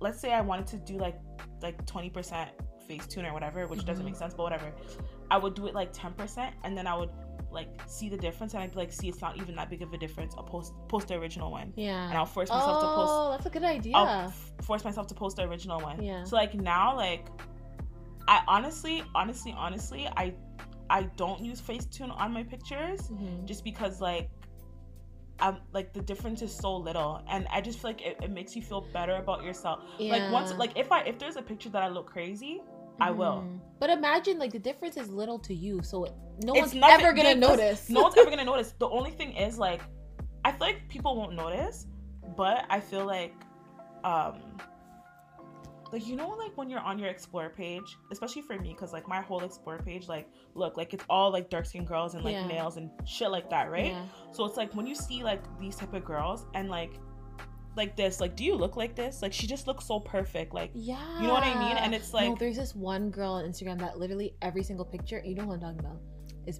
let's say I wanted to do, like, like 20% face tune or whatever, which doesn't Mhm. make sense, but whatever. I would do it like 10%, and then I would, like, see the difference, and I'd be like, see, it's not even that big of a difference. I'll post, post the original one. Yeah. And I'll force myself to post oh, that's a good idea. I'll f- force myself to post the original one. Yeah. So like now, like I honestly, honestly, honestly, I I don't use Facetune on my pictures Mhm. just because like I'm like the difference is so little, and I just feel like it, it makes you feel better about yourself. Like once, like if I if there's a picture that I look crazy, I will. Mhm. But imagine like the difference is little to you, so no It's one's nothing- ever gonna yeah, notice. no one's ever gonna notice. The only thing is like, I feel like people won't notice, but I feel like, um, like you know, like when you're on your explore page, especially for me, because like my whole explore page, like look, like it's all like dark skinned girls and like Yeah. males and shit like that, right? Yeah. So it's like when you see like these type of girls and like, like this, like, do you look like this? Like she just looks so perfect, like. Yeah. You know what I mean? And it's no, like- there's this one girl on Instagram that literally every single picture, you know what I'm talking about, is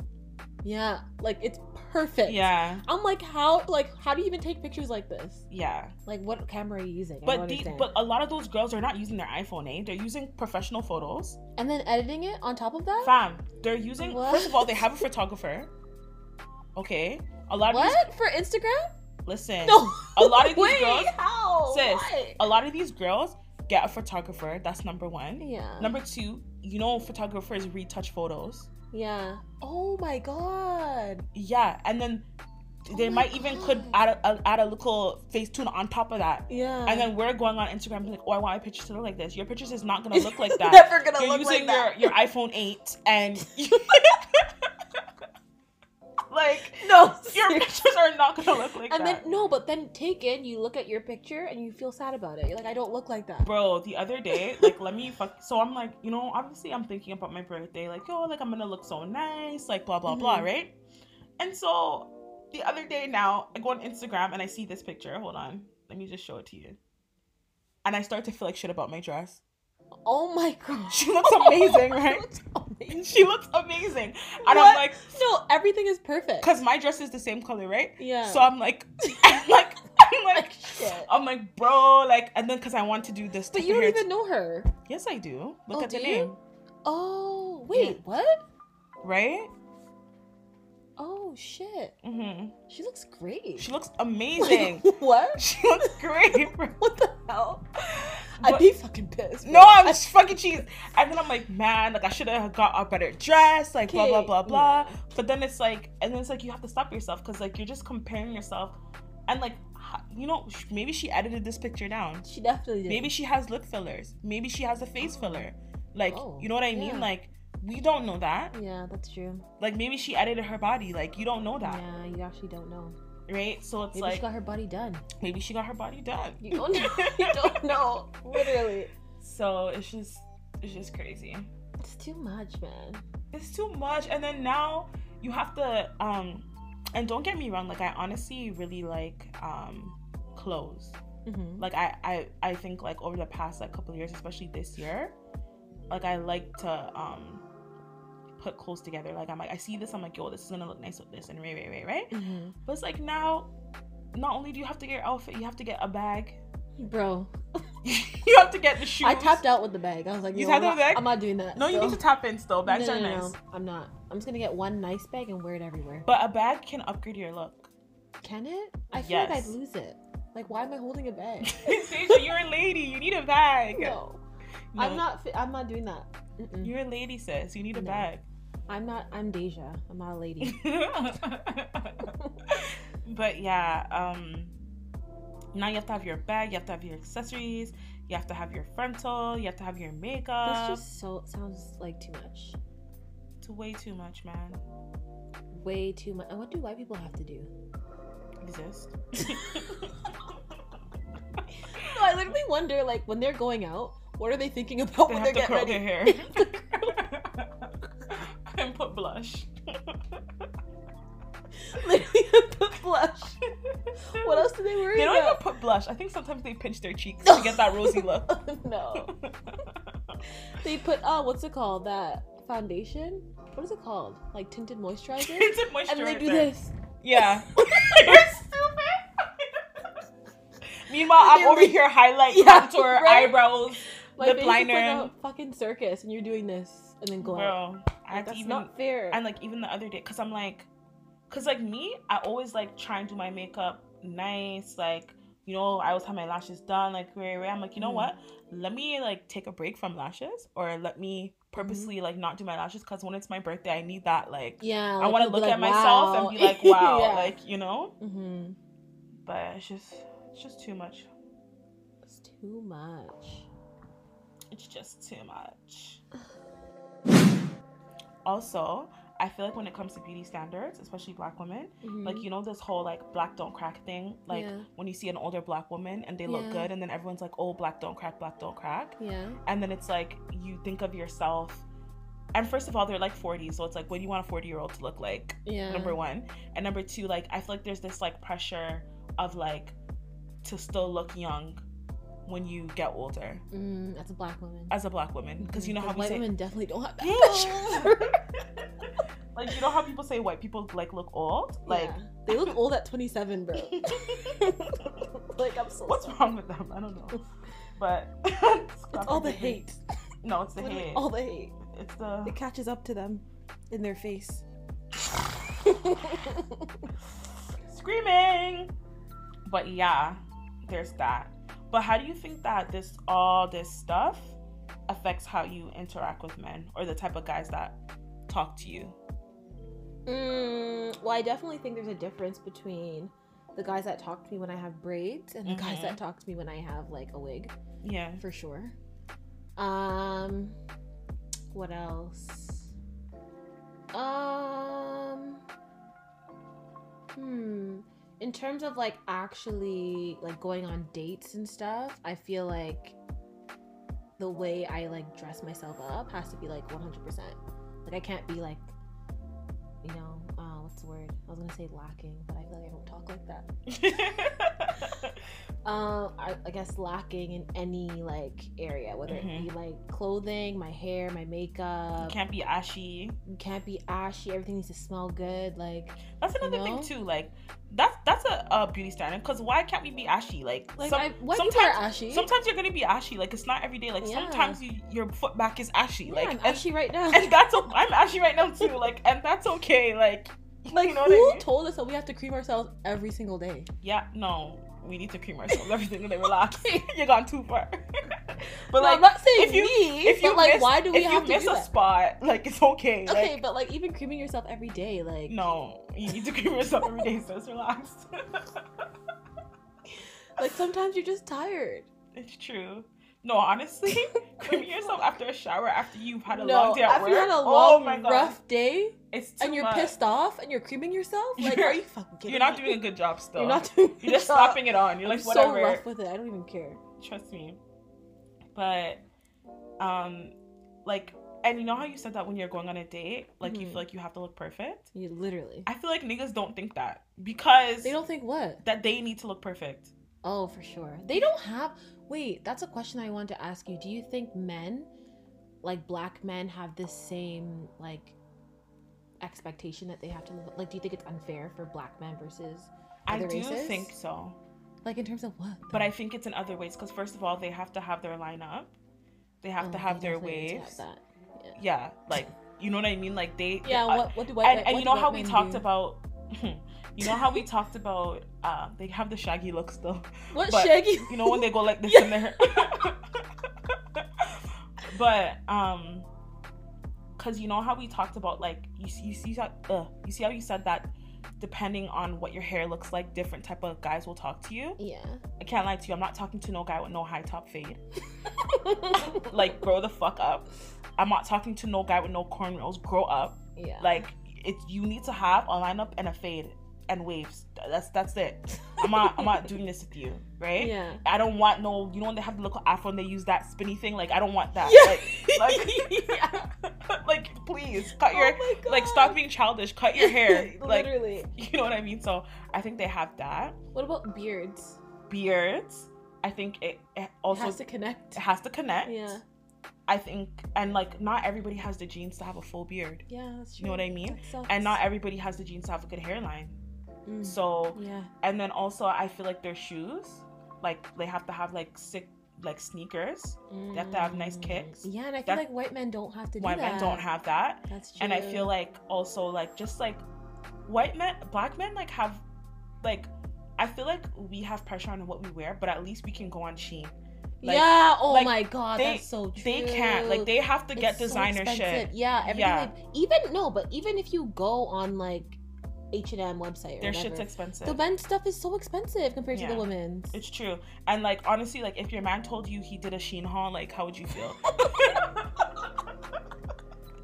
yeah, like it's perfect. Yeah, I'm like, how like how do you even take pictures like this? yeah. Like what camera are you using? But the, but a lot of those girls are not using their iPhone, eh? They're using professional photos. and then editing it on top of that? Fam, they're using. What? First of all, they have a photographer. Okay, a lot of these. What? For Instagram? Listen, No. A lot of these Wait, girls- How? sis, What? a lot of these girls get a photographer. That's number one. Yeah. Number two, you know, photographers retouch photos. Yeah. Oh my god. Yeah, and then oh they Oh might even could add a, add a little face tune on top of that. Yeah. And then we're going on Instagram like, oh, I want my pictures to look like this. Your pictures is not gonna look like that. Never gonna You're look using like that. your your iPhone 8 and like no. your pictures are not gonna look like and that. then no, but then take in, you look at your picture and you feel sad about it. You're like, I don't look like that. Bro, the other day, like, let me fuck. So I'm like, you know, obviously I'm thinking about my birthday, like, yo, like I'm gonna look so nice, like, blah blah blah, Mhm. right? And so the other day, now I go on Instagram and I see this picture. Hold on, let me just show it to you. And I start to feel like shit about my dress. Oh my god. She looks amazing, right? Amazing. She looks amazing, and What? I'm like, No, everything is perfect. cause my dress is the same color, right? yeah. So I'm like, I'm like, I'm like, like shit. I'm like, bro, like, and then cause I want to do this. But you don't even know her. Yes, I do. Look Oh, at the do name. Oh wait, Yeah. what? right? Oh shit. hmm She looks great. She looks amazing. what? she looks great. What the hell? I'd be fucking pissed. no. I'm I- fucking cheese. And then I'm like, man, like I should have got a better dress, like blah blah blah blah. yeah. But then it's like, and then it's like you have to stop yourself because like you're just comparing yourself, and like you know maybe she edited this picture down. She definitely did. Maybe she has lip fillers. Maybe she has a face filler. Like Oh, you know what I mean? yeah. Like We don't know that. Yeah, that's true. Like maybe she edited her body. Like you don't know that, Yeah, you actually don't know. Right? So it's Maybe like she got her body done. maybe she got her body done. You don't know. you don't know. Literally. So it's just it's just crazy. It's too much, man. It's too much. And then now you have to um and don't get me wrong, like I honestly really like um clothes. Mm-hmm. Like I I I think like over the past like couple of years, especially this year, like I like to um put clothes together. Like I'm like I see this, I'm like, yo, this is gonna look nice with this and right, right, right, right. Mm-hmm. But it's like now not only do you have to get your outfit, you have to get a bag. Bro, you have to get the shoes. I tapped out with the bag. I was like, You "Yo, tapped I'm out with the not- bag? I'm not doing that. No, you need to tap in still. Bags no, are no, no, nice. no. I'm not. I'm just gonna get one nice bag and wear it everywhere. But a bag can upgrade your look. Can it? I feel like I'd lose it. Like, why am I holding a bag? Deja, you're a lady. You need a bag. no, No, I'm not. I'm not doing that. Mm-mm. You're a lady, sis. You need a No. bag. I'm not. I'm Deja. I'm not a lady. but yeah, um, now you have to have your bag. You have to have your accessories. You have to have your frontal. You have to have your makeup. That's just so sounds like too much. It's way too much, man. Way too much. And what do white people have to do? Exist. No, I literally wonder, like, when they're going out, what are they thinking about they when they're getting their ready? hair and put blush. literally put blush. What else do they worry They don't even put blush. I think sometimes they pinch their cheeks to get that rosy look. no, they put uh, what's it called? That foundation. What is it called? Like tinted moisturizer. Tinted moisturizer. and they do this. Yeah. You're stupid. Meanwhile, I'm over here highlight, Yeah, contour, right? eyebrows, My lip liner. like a fucking circus, and you're doing this and then go out. Bro, I Like, that's even not fair. and like even the other day, cause I'm like, cause like me, I always like try and do my makeup nice, like you know, I always have my lashes done, like where I'm like, you know Mhm. what? Let me like take a break from lashes, or let me purposely like not do my lashes, cause when it's my birthday, I need that like. yeah, I want to look like, at myself wow. and be like, wow, yeah. like you know. hmm But it's just, it's just too much. It's too much. It's just too much. also, I feel like when it comes to beauty standards, especially black women, like Mhm. you know this whole like black don't crack thing. Like Yeah. when you see an older black woman and they look good, and then everyone's like, "Oh, black don't crack, black don't crack," yeah, and then it's like you think of yourself. And first of all, they're like 40, so it's like, what do you want a 40 year old to look like? yeah. Number one, and number two, like I feel like there's this like pressure of like to still look young when you get older Mm, that's a black woman. as a black woman because you know Mhm, how we white say women definitely don't have that Yeah. like you know how people say white people like look old like Yeah. they look old at 27, bro. like I'm so what's sorry. wrong with them i don't know but It's all the hate. no it's the Literally hate all the hate. it's the It catches up to them in their face. screaming but yeah there's that but how do you think that this all this stuff affects how you interact with men or the type of guys that talk to you Mm, well, I definitely think there's a difference between the guys that talk to me when I have braids and the guys Mhm. that talk to me when I have like a wig, yeah for sure. Um, what else? Um, hmm. In terms of like actually like going on dates and stuff, I feel like the way I like dress myself up has to be like 100%. Like I can't be like you know, uh, what's the word? I was gonna say lacking, but I feel like I don't talk like that. Um, I, I guess lacking in any like area, whether it be like clothing, my hair, my makeup. can't be ashy You can't be ashy. Everything needs to smell good. Like, That's another know? thing too. Like that's that's a, a beauty standard. Because why can't we be ashy? Like, like some, I, sometimes ashy. sometimes you're gonna be ashy. Like it's not every day. Like Yeah. sometimes you, your foot back is ashy. yeah, like I'm and, ashy right now. and that's I'm ashy right now too. Like and that's okay. Like like, you know who I mean? told us that we have to cream ourselves every single day? yeah, no, we need to cream ourselves. Everything they relax. you gone too far. but No, like I'm not saying if you- me, if you like, miss, why do we if have you to miss do a that? spot, like it's okay. Okay, Like, but like even creaming yourself every day, like no, you need to cream yourself every day. So it's relaxed. like sometimes you're just tired. It's true. No, honestly, creaming yourself after a shower after you've had a no, long day at after work. you had a oh long, my god, rough day, it's too and you're much. pissed off, and you're creaming yourself. Like, You're- are you fucking kidding You're not me? doing a good job still. You're not doing. You're just job. slapping it on. You're like I'm whatever. so rough with it. I don't even care. Trust me. But um like and you know how you said that when you're going on a date, like you Mhm. feel like you have to look perfect? You literally. I feel like niggas don't think that because They don't think what? that they need to look perfect. Oh, for sure. They don't have. Wait, that's a question I wanted to ask you. Do you think men, like black men, have the same like expectation that they have to live? Like, do you think it's unfair for black men versus other I other do races? think so. like in terms of what? But I think it's in other ways because first of all, they have to have their lineup. They have Oh, to have their to have waves. that. Yeah, like you know what I mean? Like they Yeah. I- What? What do white? and, and what you know how we talked do? about hmm, you know how we talked about uh they have the shaggy look still what but- shaggy? you know when they go like this Yeah. in their hair. but um because you know how we talked about like you, see- you see that uh, you see how you said that depending on what your hair looks like different type of guys will talk to you Yeah. i can't lie to you i'm not talking to no guy with no high top fade like grow the fuck up i'm not talking to no guy with no cornrows grow up yeah. like it's you need to have a lineup and a fade and waves that's that's it i'm not i'm not doing this with you right Yeah. I don't want no, you know when they have the little afro and they use that spinny thing? Like I don't want that. Yeah. Like, like, like please cut your Oh my like stop being childish. Cut your hair. like Literally. you know what I mean? So I think they have that. What about beards? Beards. I think it, it also it has to connect. it has to connect. Yeah. I think and like not everybody has the genes to have a full beard. Yeah, that's true. You know what I mean? And not everybody has the genes to have a good hairline. Mm. So Yeah. and then also I feel like their shoes, like they have to have like sick like sneakers. They have to have nice kicks. Mm. Yeah, and I feel That- like white men don't have to do white that. men don't have that That's true. and i feel like also like just like white men black men like have like i feel like we have pressure on what we wear but at least we can go on Shein like, yeah. Oh like, my god, they- that's so true. they can't like they have to get It's designer expensive. shit Yeah, everything. Yeah. Like, even no, but even if you go on like H and M website, or their whatever, shit's expensive. the men's stuff is so expensive compared to the women's. it's true. And like honestly like if your man told you he did a Shein haul like how would you feel?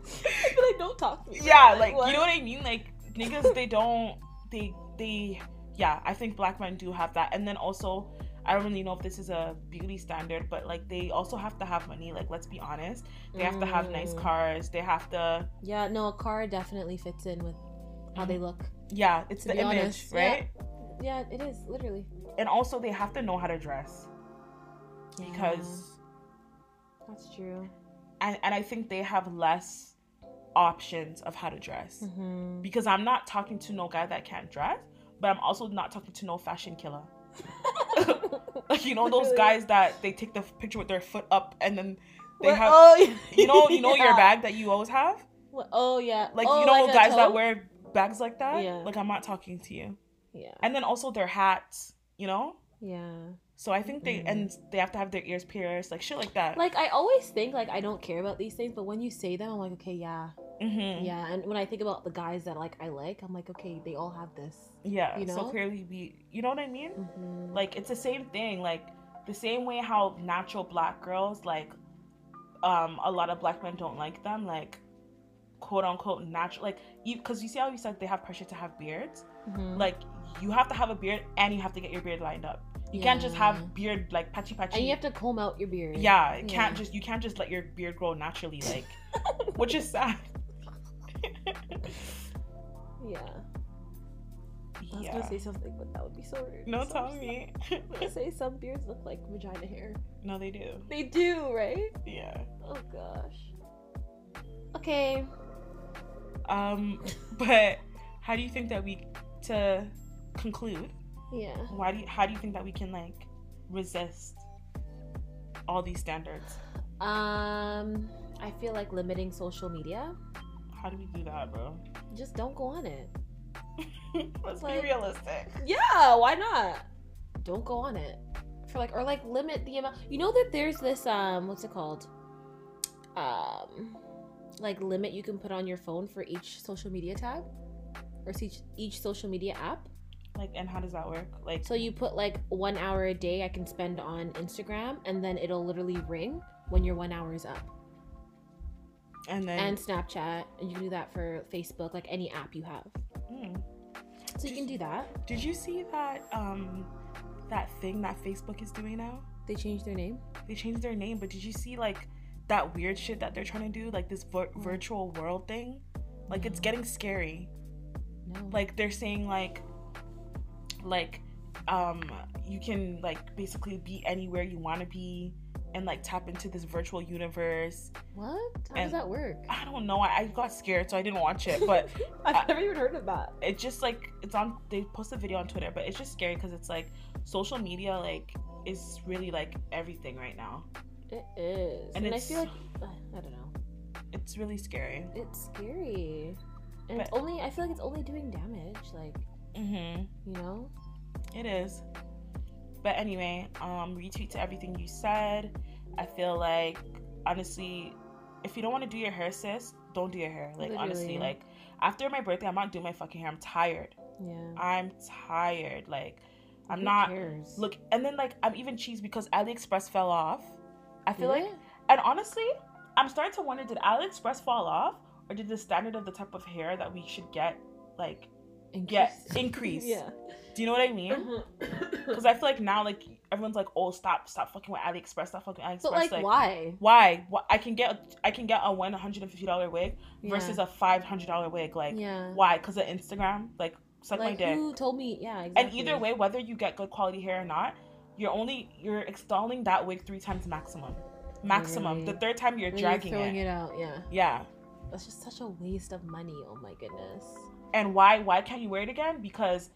I like don't talk to me. yeah like you know what i mean? Like niggas they don't they they yeah i think black men do have that. And then also i don't really know if this is a beauty standard but like they also have to have money like let's be honest. They have to have nice Mm. cars. They have to Yeah, no, a car definitely fits in with how they look. yeah it's the image honest, right Yeah, it is literally and also they have to know how to dress Yeah, because that's true. and, and i think they have less options of how to dress Mm-hmm. because i'm not talking to no guy that can't dress but i'm also not talking to no fashion killer like you know those guys that they take the picture with their foot up and then they What? have oh, yeah. you know you know your bag that you always have What? Oh yeah. like Oh, you know a guys that wear bags like that Yeah. like i'm not talking to you Yeah. and then also their hats you know Yeah. so i think they Mm. and they have to have their ears pierced like shit like that Like I always think like I don't care about these things, but when you say them, I'm like, okay, yeah, hmm yeah. And when I think about the guys that like I like, I'm like, okay, they all have this. yeah You know. so clearly we you know what i mean Mm-hmm. like it's the same thing like the same way how natural black girls like um a lot of black men don't like them like quote unquote natural like you because you see how you said they have pressure to have beards Mhm. like you have to have a beard and you have to get your beard lined up you can't just have beard like patchy patchy and you have to comb out your beard. yeah it can't Yeah. just you can't just let your beard grow naturally like which is sad Yeah. I was yeah gonna say something, but that would be so rude. no So tell I'm me gonna say some beards look like vagina hair. no they do They do, right? yeah Oh gosh. Okay. Um but how do you think that we to conclude Yeah. why do you how do you think that we can like resist all these standards Um, I feel like limiting social media. how do we do that bro Just don't go on it. let's Like- be realistic Yeah, why not? Don't go on it. For like or like limit the amount. You know that there's this um what's it called? Um like limit you can put on your phone for each social media tab or each each social media app. like and how does that work like So you put like 1 hour a day I can spend on Instagram and then it'll literally ring when your 1 hour is up. And then and Snapchat. And you can do that for Facebook, like any app you have. Hmm. So you can do that. Did you see that um that thing that Facebook is doing now? They changed their name. They changed their name, but did you see like that weird shit that they're trying to do, like this vir- virtual world thing? Like it's getting scary. No. Like they're saying like like um you can like basically be anywhere you want to be and like tap into this virtual universe. what? How and- does that work? I don't know. I, I got scared, so I didn't watch it. But I've never even heard of that. it's just like it's on. They post a video on Twitter, but it's just scary because it's like social media like is really like everything right now. It is, And and, I feel like uh, I don't know. It's really scary. It's scary, and it's only. I feel like it's only doing damage. Like mm-hmm. you know. It is. But anyway, um, retweet to everything you said. I feel like honestly, if you don't want to do your hair, sis, don't do your hair. Like honestly, like after my birthday, I'm not doing my fucking hair. I'm tired. Yeah. I'm tired. Like I'm Who not cares? look and then like I'm even cheesed because AliExpress fell off. I feel Did like and honestly, I'm starting to wonder did AliExpress fall off or did the standard of the type of hair that we should get like get Increase. increase? yeah. Do you know what I mean? Uh-huh. Because I feel like now, like everyone's like, "Oh, stop, stop fucking with AliExpress, stop fucking AliExpress." but like, why? why? Why? I can get, I can get a one hundred and fifty dollar wig versus a five hundred dollar wig. Like, yeah. why? Because of Instagram. Like, suck like my dick. who told me? Yeah. Exactly. And either way, whether you get good quality hair or not, you're only you're installing that wig three times maximum. Maximum. The third time you're And dragging you're it. it out. Yeah. Yeah. That's just such a waste of money. Oh my goodness. And why? Why can't you wear it again? Because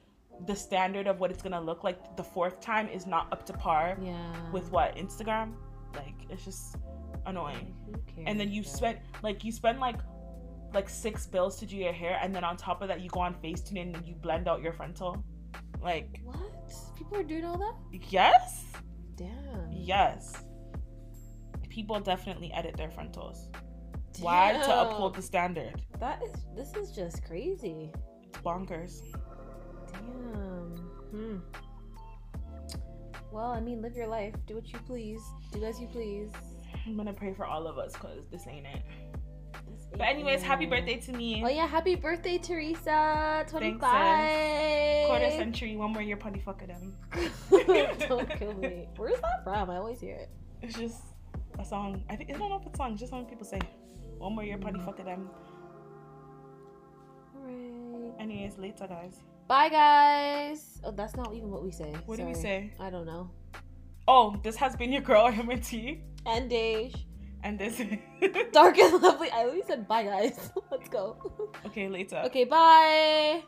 the standard of what it's gonna look like the fourth time is not up to par Yeah. with what Instagram. Like it's just annoying. who cares? And then you spend like you spend like like six bills to do your hair, and then on top of that you go on Facetune and you blend out your frontal. Like What? People are doing all that? yes, Damn. yes. People definitely edit their frontals. Why to uphold the standard? That is. This is just crazy. It's bonkers. Damn. Hmm. Well, I mean, live your life. Do what you please. Do as you please. I'm gonna pray for all of us because this ain't it. But anyways, happy birthday to me. Oh yeah, happy birthday, Teresa. Twenty five. Quarter century, one more year, putty fuck of them. Don't kill me. Where's that from? I always hear it. It's just a song. I think I don't know if it's a song. Just something people say. One more year, putty Mm. fuck them. Alright. Anyways, later, guys. Bye, guys. Oh, that's not even what we say. What do we say? I don't know. Oh, this has been your girl MT, And Dej. And this. Dark and lovely. I already said bye, guys. Let's go. okay, later. Okay, bye.